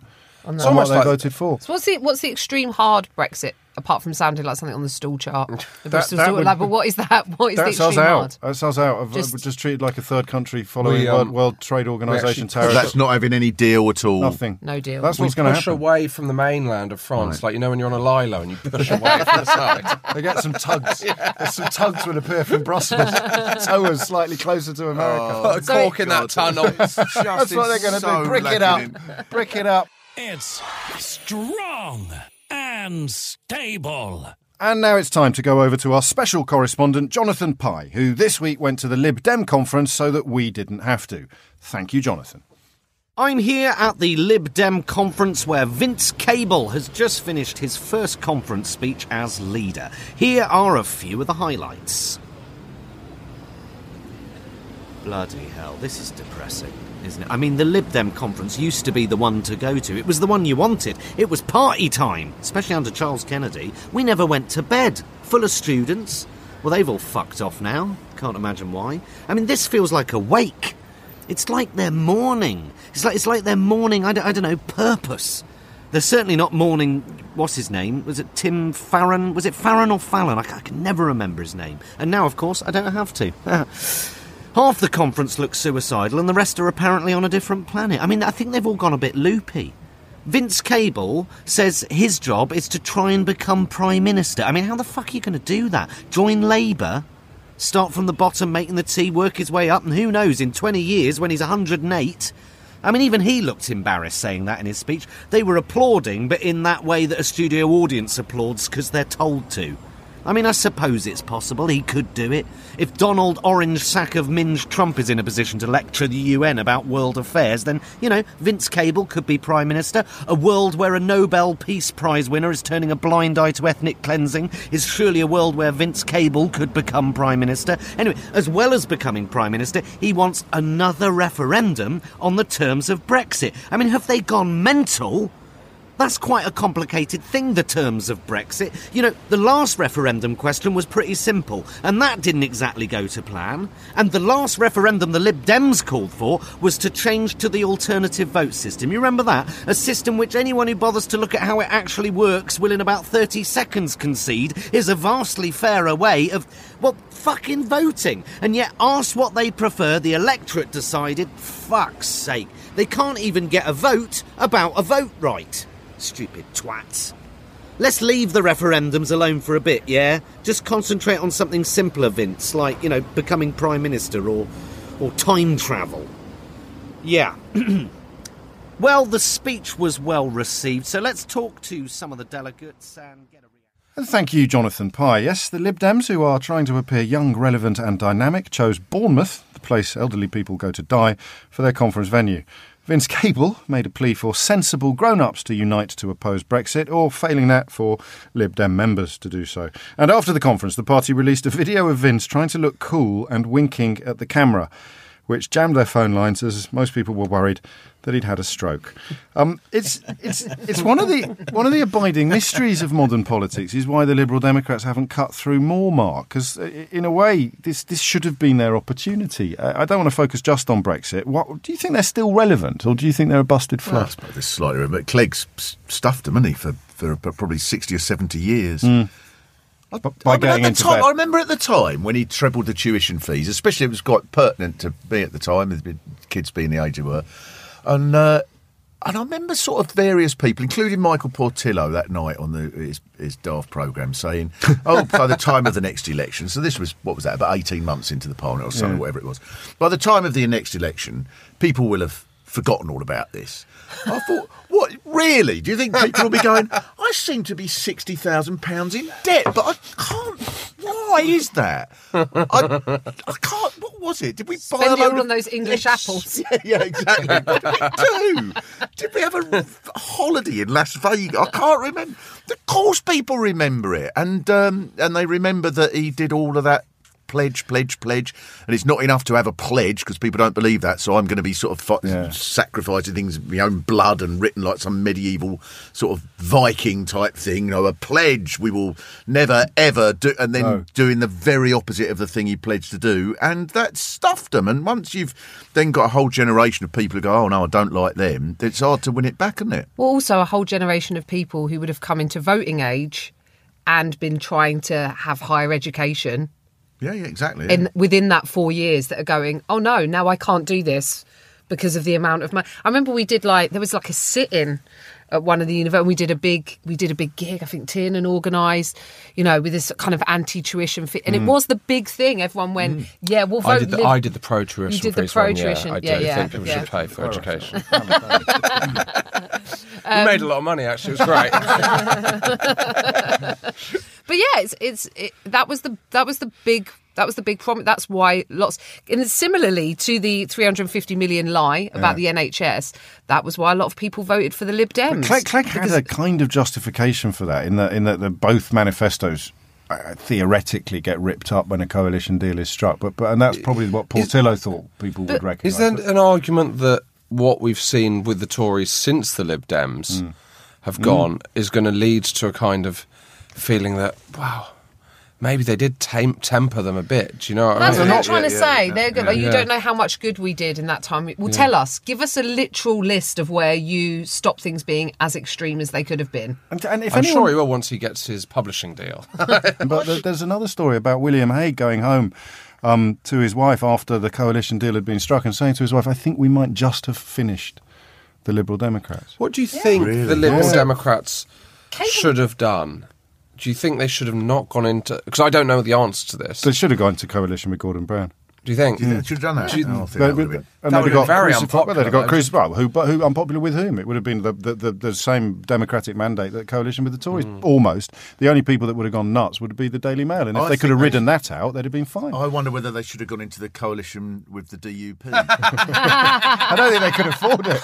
[SPEAKER 4] on what
[SPEAKER 5] almost
[SPEAKER 4] they
[SPEAKER 5] like-
[SPEAKER 4] voted for.
[SPEAKER 6] So what's the what's the extreme hard Brexit? Apart from sounding like something on the stool chart, the Bristol
[SPEAKER 4] that
[SPEAKER 6] stool
[SPEAKER 4] would-
[SPEAKER 6] lab. But what is that? [laughs] What is the
[SPEAKER 4] That's us
[SPEAKER 6] extreme
[SPEAKER 4] out.
[SPEAKER 6] hard?
[SPEAKER 4] That's us out. Of,
[SPEAKER 6] Just-
[SPEAKER 4] just, just treated like a third country following
[SPEAKER 5] We, um,
[SPEAKER 4] World, World Trade Organization tariffs.
[SPEAKER 3] That's not having any deal at all.
[SPEAKER 4] nothing.
[SPEAKER 6] No deal.
[SPEAKER 4] That's
[SPEAKER 5] We
[SPEAKER 4] what's going to
[SPEAKER 5] push away from the mainland of France, like you know when you're on a lilo and you push away from the side. [laughs]
[SPEAKER 4] They get some tugs. [laughs] There's some tugs will appear from Brussels. Tow us slightly closer to America.
[SPEAKER 5] Put a
[SPEAKER 6] So-
[SPEAKER 5] cork in that tunnel.
[SPEAKER 4] That's what they're going to
[SPEAKER 3] so
[SPEAKER 4] do. Brick it up. Brick it up.
[SPEAKER 2] It's strong and stable.
[SPEAKER 4] And now it's time to go over to our special correspondent, Jonathan Pye, who this week went to the Lib Dem conference so that we didn't have to. Thank you, Jonathan.
[SPEAKER 8] I'm here at the Lib Dem conference where Vince Cable has just finished his first conference speech as leader. Here are a few of the highlights. Bloody hell, this is depressing, isn't it? I mean, the Lib Dem conference used to be the one to go to. It was the one you wanted. It was party time, especially under Charles Kennedy. We never went to bed. Full of students. Well, they've all fucked off now. Can't imagine why. I mean, this feels like a wake. It's like they're mourning. It's like it's like they're mourning. I don't, I don't know purpose. They're certainly not mourning. What's his name? Was it Tim Farron? Was it Farron or Fallon? I, I can never remember his name. And now, of course, I don't have to. [laughs] Half the conference looks suicidal, and the rest are apparently on a different planet. I mean, I think they've all gone a bit loopy. Vince Cable says his job is to try and become Prime Minister. I mean, how the fuck are you going to do that? Join Labour? Start from the bottom, making the tea, work his way up, and who knows, in 20 years, when he's 108. I mean, even he looked embarrassed saying that in his speech. They were applauding, but in that way that a studio audience applauds because they're told to. I mean, I suppose it's possible he could do it. If Donald Orange Sack of Minge Trump is in a position to lecture the UN about world affairs, then, you know, Vince Cable could be Prime Minister. A world where a Nobel Peace Prize winner is turning a blind eye to ethnic cleansing is surely a world where Vince Cable could become Prime Minister. Anyway, as well as becoming Prime Minister, he wants another referendum on the terms of Brexit. I mean, have they gone mental? That's quite a complicated thing, the terms of Brexit. You know, the last referendum question was pretty simple, and that didn't exactly go to plan. And the last referendum the Lib Dems called for was to change to the alternative vote system. You remember that? A system which anyone who bothers to look at how it actually works will in about 30 seconds concede is a vastly fairer way of, well, fucking voting. And yet, ask what they prefer, the electorate decided, fuck's sake, they can't even get a vote about a vote right. Stupid twats. Let's leave the referendums alone for a bit, yeah? Just concentrate on something simpler, Vince, like, you know, becoming Prime Minister or, or time travel. Yeah. [clears throat] well, the speech was well received, so let's talk to some of the delegates and get a reaction.
[SPEAKER 4] And thank you, Jonathan Pye. Yes, the Lib Dems, who are trying to appear young, relevant, and dynamic, chose Bournemouth, the place elderly people go to die, for their conference venue. Vince Cable made a plea for sensible grown ups to unite to oppose Brexit, or failing that, for Lib Dem members to do so. And after the conference, the party released a video of Vince trying to look cool and winking at the camera, which jammed their phone lines as most people were worried that he'd had a stroke. Um, it's it's it's one of the one of the abiding mysteries of modern politics is why the Liberal Democrats haven't cut through more, Mark. Because in a way, this this should have been their opportunity. I, I don't want to focus just on Brexit. What do you think they're still relevant, or do you think they're a busted
[SPEAKER 3] Well,
[SPEAKER 4] flop?
[SPEAKER 3] suppose this is slightly, but Clegg's stuffed them, hasn't he, for, for probably 60 or 70 years.
[SPEAKER 4] Mm.
[SPEAKER 3] I,
[SPEAKER 4] by
[SPEAKER 3] I, mean,
[SPEAKER 4] getting
[SPEAKER 3] at the
[SPEAKER 4] into
[SPEAKER 3] time,
[SPEAKER 4] bed.
[SPEAKER 3] I remember at the time when he trebled the tuition fees, especially it was quite pertinent to me at the time, with the kids being the age they were. And uh, and I remember sort of various people, including Michael Portillo, that night on the his, his Daft programme, saying, [laughs] "Oh, by the time of the next election." So this was what was that? About eighteen months into the parliament or something,
[SPEAKER 4] Yeah.
[SPEAKER 3] whatever it was. By the time of the next election, people will have forgotten all about this. I thought, what really? Do you think people will be going? [laughs] I seem to be sixty thousand pounds in debt, but I can't. Why is that? I, I can't. What was it? Did we buy a
[SPEAKER 6] Spend it
[SPEAKER 3] load
[SPEAKER 6] all
[SPEAKER 3] of
[SPEAKER 6] on those English
[SPEAKER 3] Yes. [laughs]
[SPEAKER 6] apples. [laughs]
[SPEAKER 3] Yeah, yeah, exactly. What did we do? Did we have a holiday in Las Vegas? I can't remember. Of course, people remember it, and um, and they remember that he did all of that. Pledge, pledge, pledge, and it's not enough to have a pledge because people don't believe that. So I'm going to be sort of fi-
[SPEAKER 4] Yeah.
[SPEAKER 3] sacrificing things, my own blood, and written like some medieval sort of Viking type thing. You know, a pledge we will never ever do, and then
[SPEAKER 4] No.
[SPEAKER 3] doing the very opposite of the thing he pledged to do, and that stuffed them. And once you've then got a whole generation of people who go, "Oh no, I don't like them," it's hard to win it back, isn't it?
[SPEAKER 6] Well, also a whole generation of people who would have come into voting age and been trying to have higher education
[SPEAKER 3] Yeah, yeah, exactly. yeah.
[SPEAKER 6] in within that four years that are going, oh no, now I can't do this because of the amount of money. I remember we did like there was like a sit-in at one of the universities. We did a big we did a big gig. I think Tiernan organised, you know, with this kind of anti-tuition fee, and it was the big thing. Everyone went, yeah, we'll vote.
[SPEAKER 5] I did the,
[SPEAKER 6] Lib-
[SPEAKER 5] I did the pro tuition.
[SPEAKER 6] You did the pro-tuition,
[SPEAKER 5] Yeah, I do
[SPEAKER 6] yeah, yeah,
[SPEAKER 5] think people
[SPEAKER 6] yeah.
[SPEAKER 5] should pay for education. [laughs]
[SPEAKER 6] Um,
[SPEAKER 5] we made a lot of money. Actually, it was great. [laughs]
[SPEAKER 6] But yeah, it's it's it, that was the that was the big that was the big problem. That's why lots and similarly to the 350 million lie about the NHS, that was why a lot of people voted for the Lib Dems.
[SPEAKER 4] Clegg, Clegg had a kind of justification for that in that in that the both manifestos uh, theoretically get ripped up when a coalition deal is struck, but but and that's probably what Portillo thought people would recognise.
[SPEAKER 5] Is there an argument that what we've seen with the Tories since the Lib Dems
[SPEAKER 4] Mm.
[SPEAKER 5] have gone is going to lead to a kind of feeling that wow, maybe they did tam- temper them a bit. Do you know what
[SPEAKER 6] That's
[SPEAKER 5] I
[SPEAKER 6] what
[SPEAKER 5] mean?
[SPEAKER 6] they're
[SPEAKER 3] yeah,
[SPEAKER 6] trying to
[SPEAKER 3] yeah,
[SPEAKER 6] say.
[SPEAKER 3] yeah,
[SPEAKER 6] they're go-
[SPEAKER 5] yeah.
[SPEAKER 6] You don't know how much good we did in that time. Well, tell us. Give us a literal list of where you stop things being as extreme as they could have been.
[SPEAKER 4] And, and if
[SPEAKER 5] I'm
[SPEAKER 4] anyone,
[SPEAKER 5] sure he will once he gets his publishing deal. [laughs]
[SPEAKER 4] But there's another story about William Hague going home um, to his wife after the coalition deal had been struck and saying to his wife, I think we might just have finished the Liberal Democrats.
[SPEAKER 5] what do you think
[SPEAKER 3] Really?
[SPEAKER 5] the Liberal
[SPEAKER 4] Yeah.
[SPEAKER 5] Democrats
[SPEAKER 6] Cable-
[SPEAKER 5] should have done? Do you think they should have not gone into? Because I don't know the answer to this.
[SPEAKER 4] They should have gone into coalition with Gordon Brown.
[SPEAKER 5] do you think?
[SPEAKER 3] Do you think they should have done that?
[SPEAKER 5] Do you-
[SPEAKER 3] Oh, I think that would've been-
[SPEAKER 4] and
[SPEAKER 5] That
[SPEAKER 4] they'd have
[SPEAKER 5] have been very
[SPEAKER 4] crucified- well, they'd have got
[SPEAKER 5] unpopular,
[SPEAKER 4] crucified. Who, but who unpopular with whom? It would have been the, the, the, the same democratic mandate that coalition with the Tories.
[SPEAKER 5] Mm.
[SPEAKER 4] Almost. The only people that would have gone nuts would be the Daily Mail. And if
[SPEAKER 3] I
[SPEAKER 4] they could
[SPEAKER 3] think
[SPEAKER 4] have
[SPEAKER 3] they
[SPEAKER 4] ridden that out, they'd have been fine.
[SPEAKER 3] I wonder whether they should have gone into the coalition with the DUP. [laughs] [laughs]
[SPEAKER 4] I don't think they could afford it.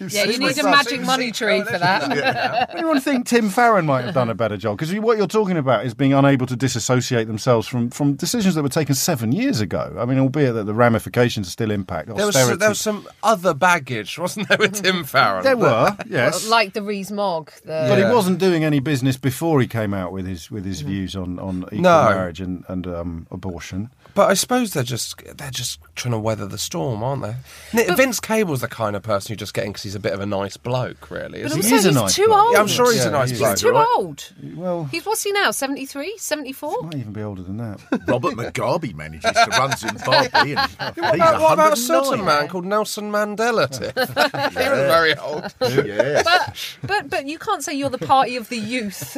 [SPEAKER 4] [laughs]
[SPEAKER 6] Yeah, you need a magic money tree for that.
[SPEAKER 4] Anyone think Tim Farron might have done a better job? Because what you're talking about is being unable to disassociate themselves from, from decisions that were taken seven years ago. I mean, albeit that the ramifications still impact
[SPEAKER 5] There was,
[SPEAKER 4] austerity.
[SPEAKER 5] there was some other baggage, [laughs] wasn't there, with Tim Farron?
[SPEAKER 4] There were, yes.
[SPEAKER 6] like the Rees Mogg. The,
[SPEAKER 4] But he wasn't doing any business before he came out with his with his views on, on equal
[SPEAKER 5] No.
[SPEAKER 4] marriage and, and um, abortion.
[SPEAKER 5] But I suppose they're just they're just trying to weather the storm, aren't they? Ni- Vince Cable's the kind of person you just get in because he's a bit of a nice bloke, really.
[SPEAKER 6] But
[SPEAKER 5] Isn't
[SPEAKER 4] He
[SPEAKER 5] he?
[SPEAKER 6] also,
[SPEAKER 4] a
[SPEAKER 6] he's
[SPEAKER 4] nice
[SPEAKER 6] too
[SPEAKER 4] bloke.
[SPEAKER 6] old.
[SPEAKER 5] Yeah, I'm sure he's
[SPEAKER 4] Yeah,
[SPEAKER 5] a nice
[SPEAKER 4] he's-
[SPEAKER 5] bloke.
[SPEAKER 6] He's too
[SPEAKER 5] right?
[SPEAKER 6] old.
[SPEAKER 4] Well,
[SPEAKER 6] He's what's he now? 73, 74?
[SPEAKER 4] He might even be older than that.
[SPEAKER 3] Robert [laughs] Mugabe manages to run Zimbabwe. And
[SPEAKER 5] What about, what about a certain man called Nelson Mandela? [laughs] Tiff? he was very old. [laughs]
[SPEAKER 3] Yeah.
[SPEAKER 6] But but but you can't say you're the party of the youth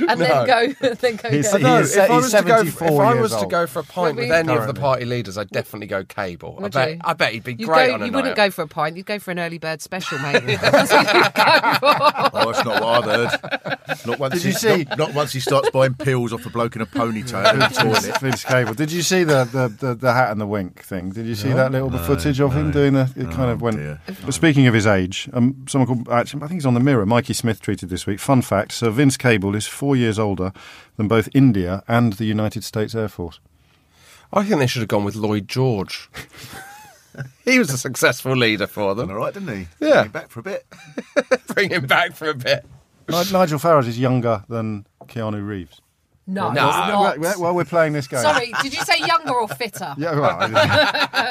[SPEAKER 6] and
[SPEAKER 5] No.
[SPEAKER 6] then go [laughs] then go.
[SPEAKER 4] He's-
[SPEAKER 6] go.
[SPEAKER 4] he
[SPEAKER 5] No,
[SPEAKER 4] is
[SPEAKER 5] if I was to go, if I was to go for a pint with
[SPEAKER 6] we?
[SPEAKER 5] any of the party leaders, I'd definitely go Cable. I bet,
[SPEAKER 6] you?
[SPEAKER 5] I bet he'd be
[SPEAKER 6] You'd
[SPEAKER 5] great
[SPEAKER 6] go,
[SPEAKER 5] on a
[SPEAKER 6] you
[SPEAKER 5] night
[SPEAKER 6] wouldn't
[SPEAKER 5] out.
[SPEAKER 6] go for a pint. You'd go for an early bird special, mate. That's what you'd go for.
[SPEAKER 3] Oh, that's not what I've heard. Not once
[SPEAKER 4] Did
[SPEAKER 3] he,
[SPEAKER 4] you see-
[SPEAKER 3] Not, not once he starts buying pills off a bloke in a ponytail in the toilet.
[SPEAKER 4] Vince Cable. Did you see the, the, the, the hat and the wink thing? Did you see that little footage of him doing the? It kind of went.
[SPEAKER 3] dear.
[SPEAKER 4] But speaking of his age, um, someone called actually, I think he's on the Mirror. Mikey Smith tweeted this week. Fun fact: Sir Vince Cable is four years older than both India and the United States Air Force.
[SPEAKER 5] I think they should have gone with Lloyd George. [laughs] he was a successful leader for them.
[SPEAKER 3] all right, didn't he?
[SPEAKER 5] Yeah.
[SPEAKER 3] Came back for a bit.
[SPEAKER 5] Bring him back for a bit. [laughs]
[SPEAKER 4] Ni- Nigel Farage is younger than Keanu Reeves.
[SPEAKER 6] No,
[SPEAKER 5] No.
[SPEAKER 6] it's not.
[SPEAKER 4] Well, well, we're playing this game.
[SPEAKER 6] Sorry, did you say younger or fitter? [laughs]
[SPEAKER 4] Yeah, well,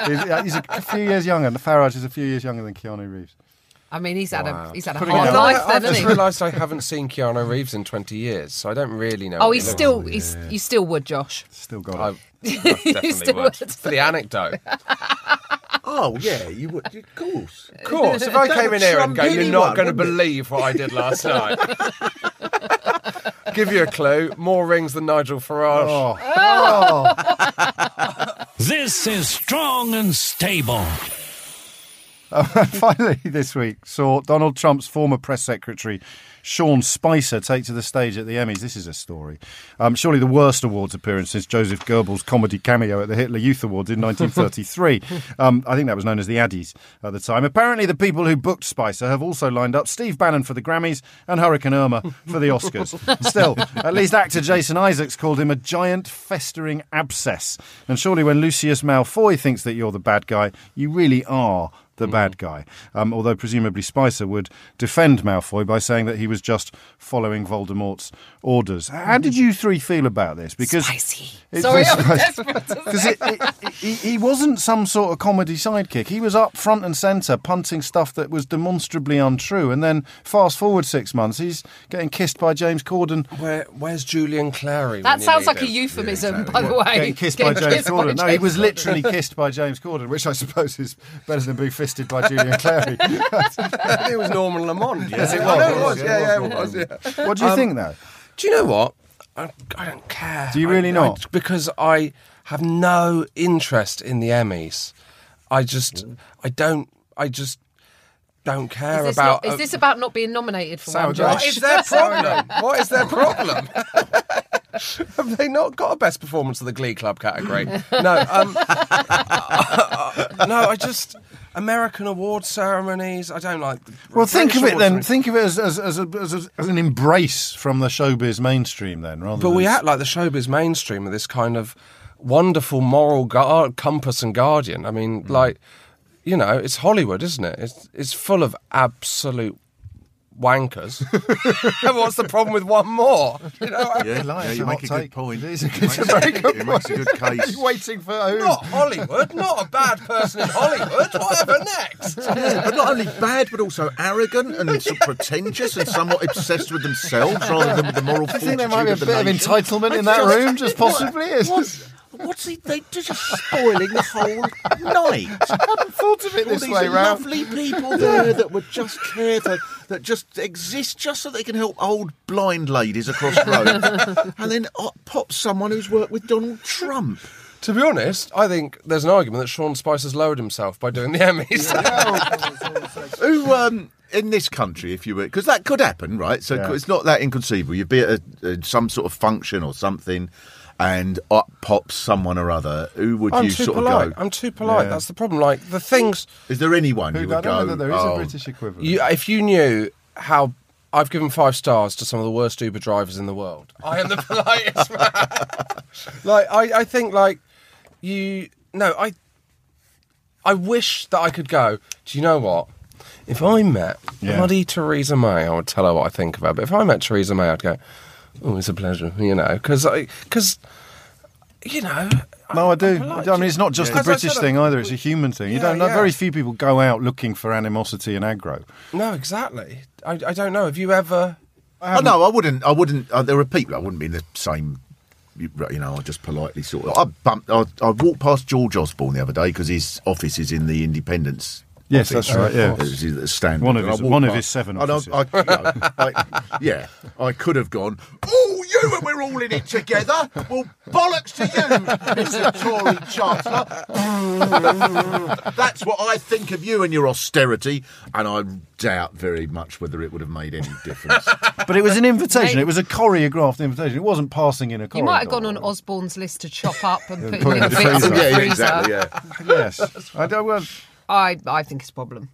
[SPEAKER 4] he's, yeah, he's a few years younger. Farage is a few years younger than Keanu Reeves.
[SPEAKER 6] I mean, he's had
[SPEAKER 5] Wow.
[SPEAKER 6] a he's had a
[SPEAKER 4] Putting
[SPEAKER 6] hard life
[SPEAKER 5] I,
[SPEAKER 6] then,
[SPEAKER 5] I've just
[SPEAKER 6] hasn't
[SPEAKER 5] realised I haven't seen Keanu Reeves in 20 years, so I don't really know.
[SPEAKER 6] Oh,
[SPEAKER 5] what
[SPEAKER 6] he's
[SPEAKER 5] he looks
[SPEAKER 6] still he's you still would, Josh.
[SPEAKER 4] Still got
[SPEAKER 5] I,
[SPEAKER 4] it.
[SPEAKER 5] I definitely [laughs]
[SPEAKER 6] still
[SPEAKER 5] would.
[SPEAKER 6] would.
[SPEAKER 5] For the anecdote. [laughs]
[SPEAKER 3] Oh, yeah, you would. Of course.
[SPEAKER 5] Of course, if I came in here and go, you're not going to believe what I did last night. Give you a clue. More rings than Nigel Farage.
[SPEAKER 4] Oh. [laughs]
[SPEAKER 2] This is strong and stable. [laughs]
[SPEAKER 4] Finally, this week saw Donald Trump's former press secretary Sean Spicer take to the stage at the Emmys. This is a story. Um, surely the worst awards appearance since Joseph Goebbels' comedy cameo at the Hitler Youth Awards in 1933. [laughs] um, I think that was known as the Addies at the time. Apparently, the people who booked Spicer have also lined up Steve Bannon for the Grammys and Hurricane Irma for the Oscars. [laughs] Still, at least actor Jason Isaacs called him a giant festering abscess. And surely, when Lucius Malfoy thinks that you're the bad guy, you really are the bad guy. Um, although presumably Spicer would defend Malfoy by saying that he was just following Voldemort's orders. How did you three feel about this? Because
[SPEAKER 6] Spicy. Sorry,
[SPEAKER 4] very
[SPEAKER 6] I'm desperate
[SPEAKER 4] because [laughs] it, it, it, he, he wasn't some sort of comedy sidekick. He was up front and centre, punting stuff that was demonstrably untrue. And then fast forward six months, he's getting kissed by James Corden.
[SPEAKER 5] Where, where's Julian Clary?
[SPEAKER 6] That sounds
[SPEAKER 5] need
[SPEAKER 6] like a
[SPEAKER 5] him?
[SPEAKER 6] euphemism, by the way.
[SPEAKER 4] Getting kissed by James
[SPEAKER 6] kissed
[SPEAKER 4] Corden. no, he was literally kissed by James Corden, which I suppose is better than being fisted by Julian Clary. [laughs]
[SPEAKER 5] it was Norman Lamont.
[SPEAKER 4] Yes, it
[SPEAKER 5] I know
[SPEAKER 4] was.
[SPEAKER 5] it was.
[SPEAKER 4] Yeah,
[SPEAKER 5] Yeah, yeah,
[SPEAKER 4] it
[SPEAKER 5] it was. Yeah.
[SPEAKER 4] what do you think, though?
[SPEAKER 5] Do you know what? I, I don't care.
[SPEAKER 4] Do you really
[SPEAKER 5] I-
[SPEAKER 4] not?
[SPEAKER 5] I- because I have no interest in the Emmys. I just, I don't, I just don't care
[SPEAKER 6] Is this,
[SPEAKER 5] about.
[SPEAKER 6] not, is this about not being nominated for
[SPEAKER 4] Sour
[SPEAKER 6] one,
[SPEAKER 4] grapes. [laughs]
[SPEAKER 5] What is their problem? what is their problem? Have they not got a best performance of the Glee Club category? [laughs] No, um, no. I just American award ceremonies. I don't like.
[SPEAKER 4] Well, think of it then. Think of it as as, as, a, as, a, as an embrace from the showbiz mainstream, then, rather.
[SPEAKER 5] But we act like the showbiz mainstream of this kind of wonderful moral gu- compass and guardian. I mean, hmm. like, you know, it's Hollywood, isn't it? It's it's full of absolute wankers. [laughs] What's the problem with one more? You know, I-
[SPEAKER 3] Yeah,
[SPEAKER 4] Like,
[SPEAKER 3] yeah, you
[SPEAKER 4] a
[SPEAKER 3] make a
[SPEAKER 4] hot
[SPEAKER 3] good
[SPEAKER 4] take.
[SPEAKER 3] point.
[SPEAKER 4] It is a
[SPEAKER 3] It
[SPEAKER 4] good-
[SPEAKER 3] makes [laughs]
[SPEAKER 4] it's a very good
[SPEAKER 3] it makes a good [laughs] case.
[SPEAKER 4] You're waiting for who?
[SPEAKER 5] not Hollywood, not a bad person in Hollywood. Whatever next?
[SPEAKER 3] Yeah, but not only bad, but also arrogant and sort of pretentious and somewhat obsessed with themselves rather than with the moral
[SPEAKER 4] I think there might be a bit
[SPEAKER 3] of
[SPEAKER 4] of
[SPEAKER 3] the nation.
[SPEAKER 4] entitlement in that room, just possibly.
[SPEAKER 3] What? What's he? They, they're just spoiling the whole night.
[SPEAKER 4] I hadn't thought of it
[SPEAKER 3] All
[SPEAKER 4] this
[SPEAKER 3] these
[SPEAKER 4] way round.
[SPEAKER 3] lovely people there that would just care to, that just exist just so they can help old blind ladies across the road, [laughs] and then up pops someone who's worked with Donald Trump.
[SPEAKER 5] To be honest, I think there's an argument that Sean Spicer's lowered himself by doing the Emmys. [laughs]
[SPEAKER 3] Who, um, in this country, if you were, because that could happen, right? So
[SPEAKER 4] Yeah.
[SPEAKER 3] it's not that inconceivable. You'd be at a, a, some sort of function or something, and up pops someone or other. Who would
[SPEAKER 5] I'm
[SPEAKER 3] you
[SPEAKER 5] too
[SPEAKER 3] sort
[SPEAKER 5] polite.
[SPEAKER 3] of go?
[SPEAKER 5] I'm too polite.
[SPEAKER 4] Yeah.
[SPEAKER 5] That's the problem. Like the things
[SPEAKER 3] Is there anyone
[SPEAKER 4] Who-
[SPEAKER 3] you
[SPEAKER 4] I
[SPEAKER 3] would
[SPEAKER 4] don't
[SPEAKER 3] go?
[SPEAKER 4] know that there is
[SPEAKER 3] oh,
[SPEAKER 4] a British equivalent.
[SPEAKER 5] you, if you knew how I've given five stars to some of the worst Uber drivers in the world, I am the [laughs] politest man. [laughs] like I, I think like you. No, I. I wish that I could go. Do you know what? If I met
[SPEAKER 4] Yeah.
[SPEAKER 5] bloody Theresa May, I would tell her what I think of her. But if I met Theresa May, I'd go, "Oh, it's a pleasure," you know, because I, because you know.
[SPEAKER 4] No, I do.
[SPEAKER 5] I'm.
[SPEAKER 4] I mean, it's not just
[SPEAKER 5] Yeah.
[SPEAKER 4] the
[SPEAKER 5] As
[SPEAKER 4] British
[SPEAKER 5] said,
[SPEAKER 4] thing
[SPEAKER 5] I-
[SPEAKER 4] either. It's a human thing. You don't know.
[SPEAKER 5] yeah.
[SPEAKER 4] Very few people go out looking for animosity and aggro.
[SPEAKER 5] No, exactly. I, I don't know. Have you ever?
[SPEAKER 3] Oh, no, I wouldn't. I wouldn't. Uh, there are people. I wouldn't be in the same. You you know, I just politely sort of. I bumped. I, I walked past George Osborne the other day because his office is in the Independence.
[SPEAKER 4] Yes, that's right, yeah.
[SPEAKER 3] It's standard.
[SPEAKER 4] One of his- one of his seven
[SPEAKER 3] and I- I, you know, I- yeah, I could have gone. Oh, you and we're all in it together. Well, bollocks to you, Mr. Tory Chancellor. That's what I think of you and your austerity, and I doubt very much whether it would have made any difference.
[SPEAKER 4] But it was an invitation.
[SPEAKER 6] Mate.
[SPEAKER 4] It was a choreographed invitation. It wasn't passing in a corridor.
[SPEAKER 6] You might have gone on Osborne's list to chop up and [laughs] put
[SPEAKER 4] put
[SPEAKER 6] in
[SPEAKER 4] in
[SPEAKER 6] the
[SPEAKER 4] the freezer.
[SPEAKER 6] the
[SPEAKER 3] yeah, yeah, exactly. Yeah.
[SPEAKER 4] Yes. I don't. Well,
[SPEAKER 6] I, I think it's a problem.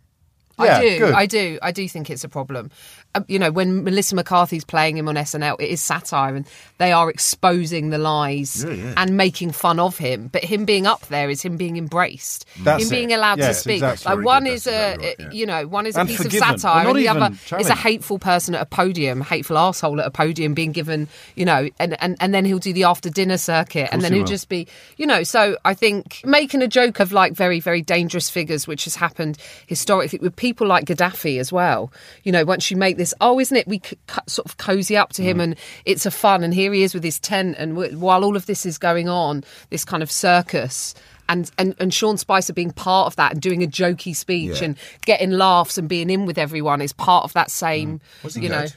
[SPEAKER 4] Yeah,
[SPEAKER 6] I do.
[SPEAKER 4] good.
[SPEAKER 6] I do. I do think it's a problem. Um, you know, when Melissa McCarthy's playing him on SNL, it is satire, and they are exposing the lies
[SPEAKER 3] Yeah, yeah.
[SPEAKER 6] and making fun of him. But him being up there is him being embraced,
[SPEAKER 4] That's
[SPEAKER 6] him being
[SPEAKER 4] it.
[SPEAKER 6] allowed to speak.
[SPEAKER 4] exactly.
[SPEAKER 6] Like one is a,
[SPEAKER 3] right, yeah.
[SPEAKER 6] you know, one is a
[SPEAKER 4] And
[SPEAKER 6] piece
[SPEAKER 4] forgiven.
[SPEAKER 6] of satire, and the other is a hateful person at a podium, hateful asshole at a podium, being given, you know, and and, and then he'll do the after dinner circuit, and then
[SPEAKER 4] he
[SPEAKER 6] he'll
[SPEAKER 4] will.
[SPEAKER 6] just be, you know. So I think making a joke of like very very dangerous figures, which has happened historically with people like Gaddafi as well. You know, once you make this, oh, isn't it? We c- sort of cozy up to him, mm. and it's a fun. And here he is with his tent, and while all of this is going on, this kind of circus. And, and and Sean Spicer being part of that and doing a jokey speech
[SPEAKER 3] Yeah.
[SPEAKER 6] and getting laughs and being in with everyone is part of that same. Mm.
[SPEAKER 3] Was he
[SPEAKER 6] you know,
[SPEAKER 3] good?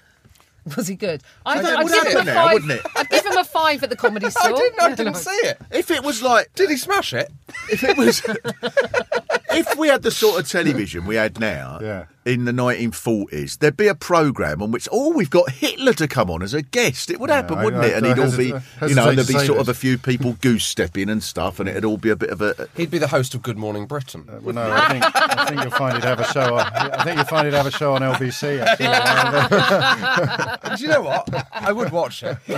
[SPEAKER 3] [laughs]
[SPEAKER 6] was he good? I,
[SPEAKER 3] would
[SPEAKER 6] give him a
[SPEAKER 3] now,
[SPEAKER 6] five.
[SPEAKER 3] wouldn't it?
[SPEAKER 6] I'd give him a five at the comedy store. [laughs]
[SPEAKER 5] I didn't. I didn't see it.
[SPEAKER 3] If it was like,
[SPEAKER 5] Did he smash it?
[SPEAKER 3] if it was, [laughs] if we had the sort of television we had now
[SPEAKER 4] Yeah.
[SPEAKER 3] in the 1940s, there'd be a program on which, oh, we've got Hitler to come on as a guest. It would happen,
[SPEAKER 4] I-
[SPEAKER 3] wouldn't
[SPEAKER 4] I-
[SPEAKER 3] it? And
[SPEAKER 4] I
[SPEAKER 3] he'd all
[SPEAKER 4] hesit-
[SPEAKER 3] be, you know,
[SPEAKER 4] hesitate
[SPEAKER 3] there'd be
[SPEAKER 4] say
[SPEAKER 3] sort of a few people goose stepping and stuff, and it'd all be a bit of a.
[SPEAKER 5] He'd be the host of Good Morning Britain.
[SPEAKER 4] Uh, well, no, I think, I think you'll find he'd have a show. On, I think you'll find he'd have a show on LBC. Actually. [laughs]
[SPEAKER 5] Do you know what? I would watch it. [laughs]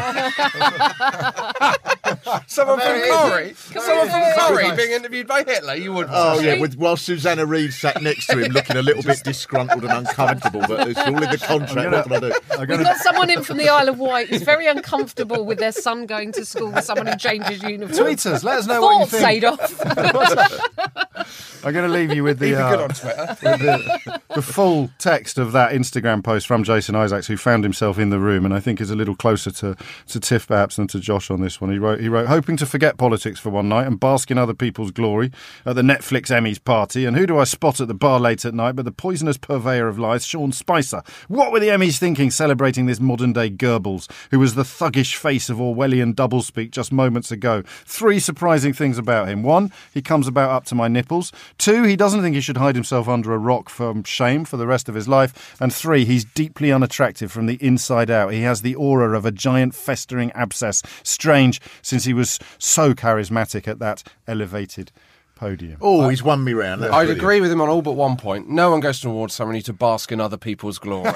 [SPEAKER 5] Oh, someone from Corrie, someone from Corrie being interviewed by Hitler. You would.
[SPEAKER 3] Oh yeah, with while Susanna Reid sat next to him, looking a little bit disgruntled and uncomfortable, but it's all in the contract. What can I do?
[SPEAKER 4] I'm
[SPEAKER 6] We've got someone in from the Isle of Wight who's very uncomfortable with their son going to school with someone who changes uniform.
[SPEAKER 4] Tweet us. Let us know what you
[SPEAKER 6] Thoughts,
[SPEAKER 4] think.
[SPEAKER 6] Adolf. [laughs]
[SPEAKER 4] I'm going to leave you with the, uh,
[SPEAKER 5] good on Twitter. [laughs]
[SPEAKER 4] with the, the full text of that Instagram post from Jason Isaacs, who found himself in the room, and I think is a little closer to, to Tiff perhaps than to Josh on this one. He wrote, he wrote, hoping to forget politics for one night and bask in other people's glory at the Netflix Emmys party. And who do I spot at the bar late at night but the poisonous purveyor of lies, Sean Spicer? What were the Emmys thinking celebrating this modern day Goebbels, who was the thuggish face of Orwellian doublespeak just moments ago? Three surprising things about him. One, he comes about up to my nipples. Two, he doesn't think he should hide himself under a rock from shame for the rest of his life. And three, he's deeply unattractive from the inside out. He has the aura of a giant festering abscess. Strange, since he was so charismatic at that elevated podium.
[SPEAKER 3] Oh, he's won me round. That's
[SPEAKER 5] I'd
[SPEAKER 3] brilliant.
[SPEAKER 5] agree with him on all but one point. No one goes to an awards ceremony to bask in other people's glory. [laughs]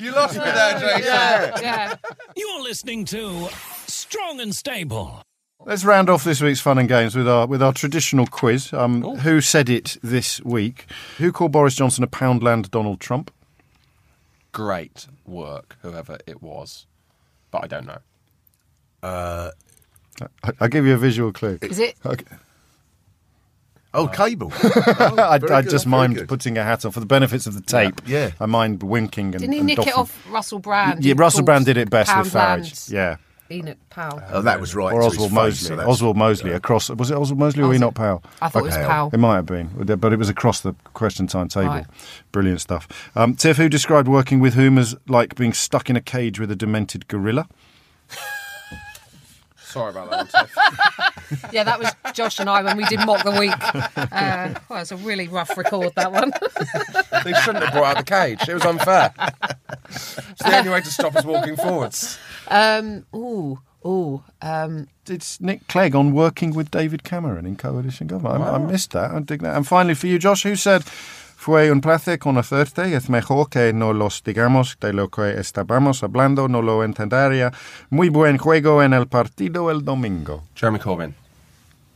[SPEAKER 5] you lost me there, Jason.
[SPEAKER 6] yeah.
[SPEAKER 2] You're listening to Strong and Stable.
[SPEAKER 4] Let's round off this week's fun and games with our with our traditional quiz. Um, who said it this week? Who called Boris Johnson a Poundland Donald Trump?
[SPEAKER 5] Great work, whoever it was, but I don't know.
[SPEAKER 4] I, I'll give you a visual clue.
[SPEAKER 6] Is it?
[SPEAKER 4] Okay.
[SPEAKER 3] Oh, cable. [laughs]
[SPEAKER 4] I,
[SPEAKER 3] very
[SPEAKER 4] I just
[SPEAKER 3] very
[SPEAKER 4] mimed putting a hat on for the benefits of the tape.
[SPEAKER 3] Yeah.
[SPEAKER 4] I mind winking and
[SPEAKER 6] Didn't he
[SPEAKER 4] and
[SPEAKER 6] nick it off Russell Brand?
[SPEAKER 4] Yeah, Russell Brand did it best with Farage.
[SPEAKER 6] Poundland
[SPEAKER 4] Yeah,
[SPEAKER 6] Enoch Powell.
[SPEAKER 3] Oh, that was right.
[SPEAKER 4] or Oswald Mosley.
[SPEAKER 3] so
[SPEAKER 4] Oswald Mosley across. Was it Oswald Mosley or
[SPEAKER 6] Was
[SPEAKER 4] Enoch
[SPEAKER 6] it?
[SPEAKER 4] Powell?
[SPEAKER 6] I thought it was Powell.
[SPEAKER 4] It might have been, but it was across the question time table.
[SPEAKER 6] Right.
[SPEAKER 4] Brilliant stuff. Um, Tiff, who described working with whom as like being stuck in a cage with a demented gorilla?
[SPEAKER 5] Sorry about that one, Tiff. [laughs]
[SPEAKER 6] Yeah, that was Josh and I when we did Mock the Week. Uh, well, it's a really rough record, that one. [laughs]
[SPEAKER 5] They shouldn't have brought out the cage. It was unfair. It's the only way to stop us walking forwards.
[SPEAKER 6] Um, ooh, ooh. Um,
[SPEAKER 4] It's Nick Clegg on working with David Cameron in coalition government. I, I missed that. I dig that. And finally, for you, Josh, who said, Fue un placer conocerte. Es mejor que no los digamos de lo que estábamos hablando. No lo entendería. Muy buen juego en el partido el domingo.
[SPEAKER 5] Jeremy Corbyn.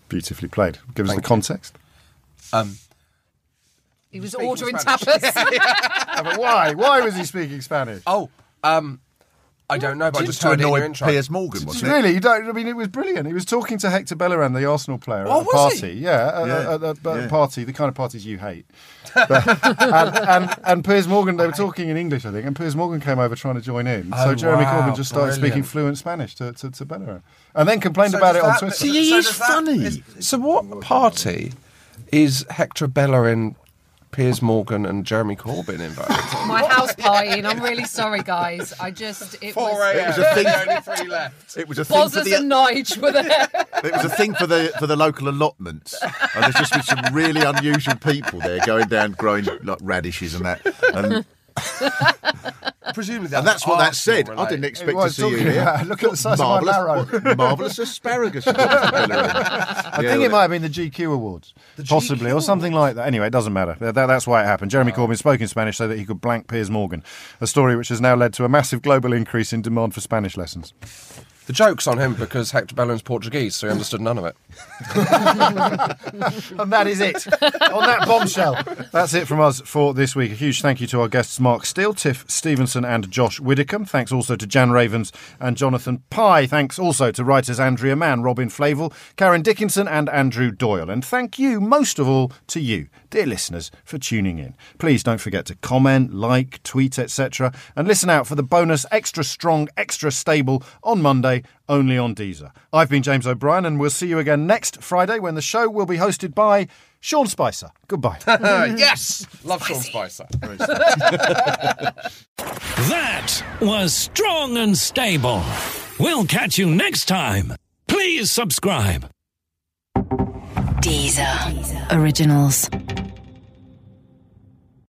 [SPEAKER 4] Beautifully played. Give us
[SPEAKER 5] Thank
[SPEAKER 4] the
[SPEAKER 5] you.
[SPEAKER 4] context.
[SPEAKER 5] Um,
[SPEAKER 6] he was ordering
[SPEAKER 5] Spanish.
[SPEAKER 6] tapas. [laughs] [laughs]
[SPEAKER 4] but why? Why was he speaking Spanish?
[SPEAKER 5] oh, um, I don't know, but I just
[SPEAKER 3] to
[SPEAKER 5] heard it in your
[SPEAKER 3] annoy
[SPEAKER 5] intro.
[SPEAKER 3] Piers Morgan, wasn't it?
[SPEAKER 4] Really, you don't. I mean, it was brilliant. He was talking to Hector Bellerin, the Arsenal player,
[SPEAKER 5] Oh,
[SPEAKER 4] at a
[SPEAKER 5] was he?
[SPEAKER 4] party. Yeah, at,
[SPEAKER 3] Yeah.
[SPEAKER 4] at- at- at a
[SPEAKER 3] Yeah.
[SPEAKER 4] party, the kind of parties you hate. But- [laughs] and, and and Piers Morgan, they were talking in English, I think, and Piers Morgan came over trying to join in. so
[SPEAKER 5] Oh,
[SPEAKER 4] Jeremy
[SPEAKER 5] wow,
[SPEAKER 4] Corbyn just started speaking fluent Spanish to, to, to Bellerin, and then complained
[SPEAKER 5] So
[SPEAKER 4] about it on
[SPEAKER 5] that-
[SPEAKER 4] Twitter.
[SPEAKER 5] so-
[SPEAKER 3] He
[SPEAKER 5] so
[SPEAKER 3] is funny.
[SPEAKER 5] is- So what party is Hector Bellerin, Piers Morgan, and Jeremy Corbyn invited to? [laughs]
[SPEAKER 6] My house party, and I'm really sorry, guys. I just it was.
[SPEAKER 3] It was a thing.
[SPEAKER 5] only three left.
[SPEAKER 3] It was a thing for
[SPEAKER 6] Bozzers and
[SPEAKER 3] the.
[SPEAKER 6] Nige were there.
[SPEAKER 3] It was a thing for the for the local allotments. And there's just been some really unusual people there going down growing like radishes and that. And, [laughs]
[SPEAKER 5] Presumably
[SPEAKER 3] and that's what that said. I didn't expect to see you here.
[SPEAKER 4] about- look at the size of my
[SPEAKER 3] marvelous, marvelous [laughs] asparagus. [laughs]
[SPEAKER 4] I think it might have been the GQ Awards, possibly, or something like that. Anyway, it doesn't matter. That, that- that's why it happened. Jeremy Corbyn spoke in Spanish so that he could blank Piers Morgan, a story which has now led to a massive global increase in demand for Spanish lessons.
[SPEAKER 5] The joke's on him because Hector Bellerin's Portuguese, so he understood none of it. [laughs]
[SPEAKER 4] And that is it. On that bombshell. That's it from us for this week. A huge thank you to our guests Mark Steel, Tiff Stevenson, and Josh Widdicombe. Thanks also to Jan Ravens and Jonathan Pie. Thanks also to writers Andrea Mann, Robin Flavel, Karen Dickinson, and Andrew Doyle. And thank you, most of all, to you, dear listeners, for tuning in. Please don't forget to comment, like, tweet, etc. And listen out for the bonus Extra Strong, Extra Stable on Monday, only on Deezer. I've been James O'Brien, and we'll see you again next Friday when the show will be hosted by Sean Spicer. Goodbye. [laughs]
[SPEAKER 5] yes! Love Sean Spicer. [laughs]
[SPEAKER 2] That was strong and stable. We'll catch you next time. Please subscribe.
[SPEAKER 1] Deezer. Originals.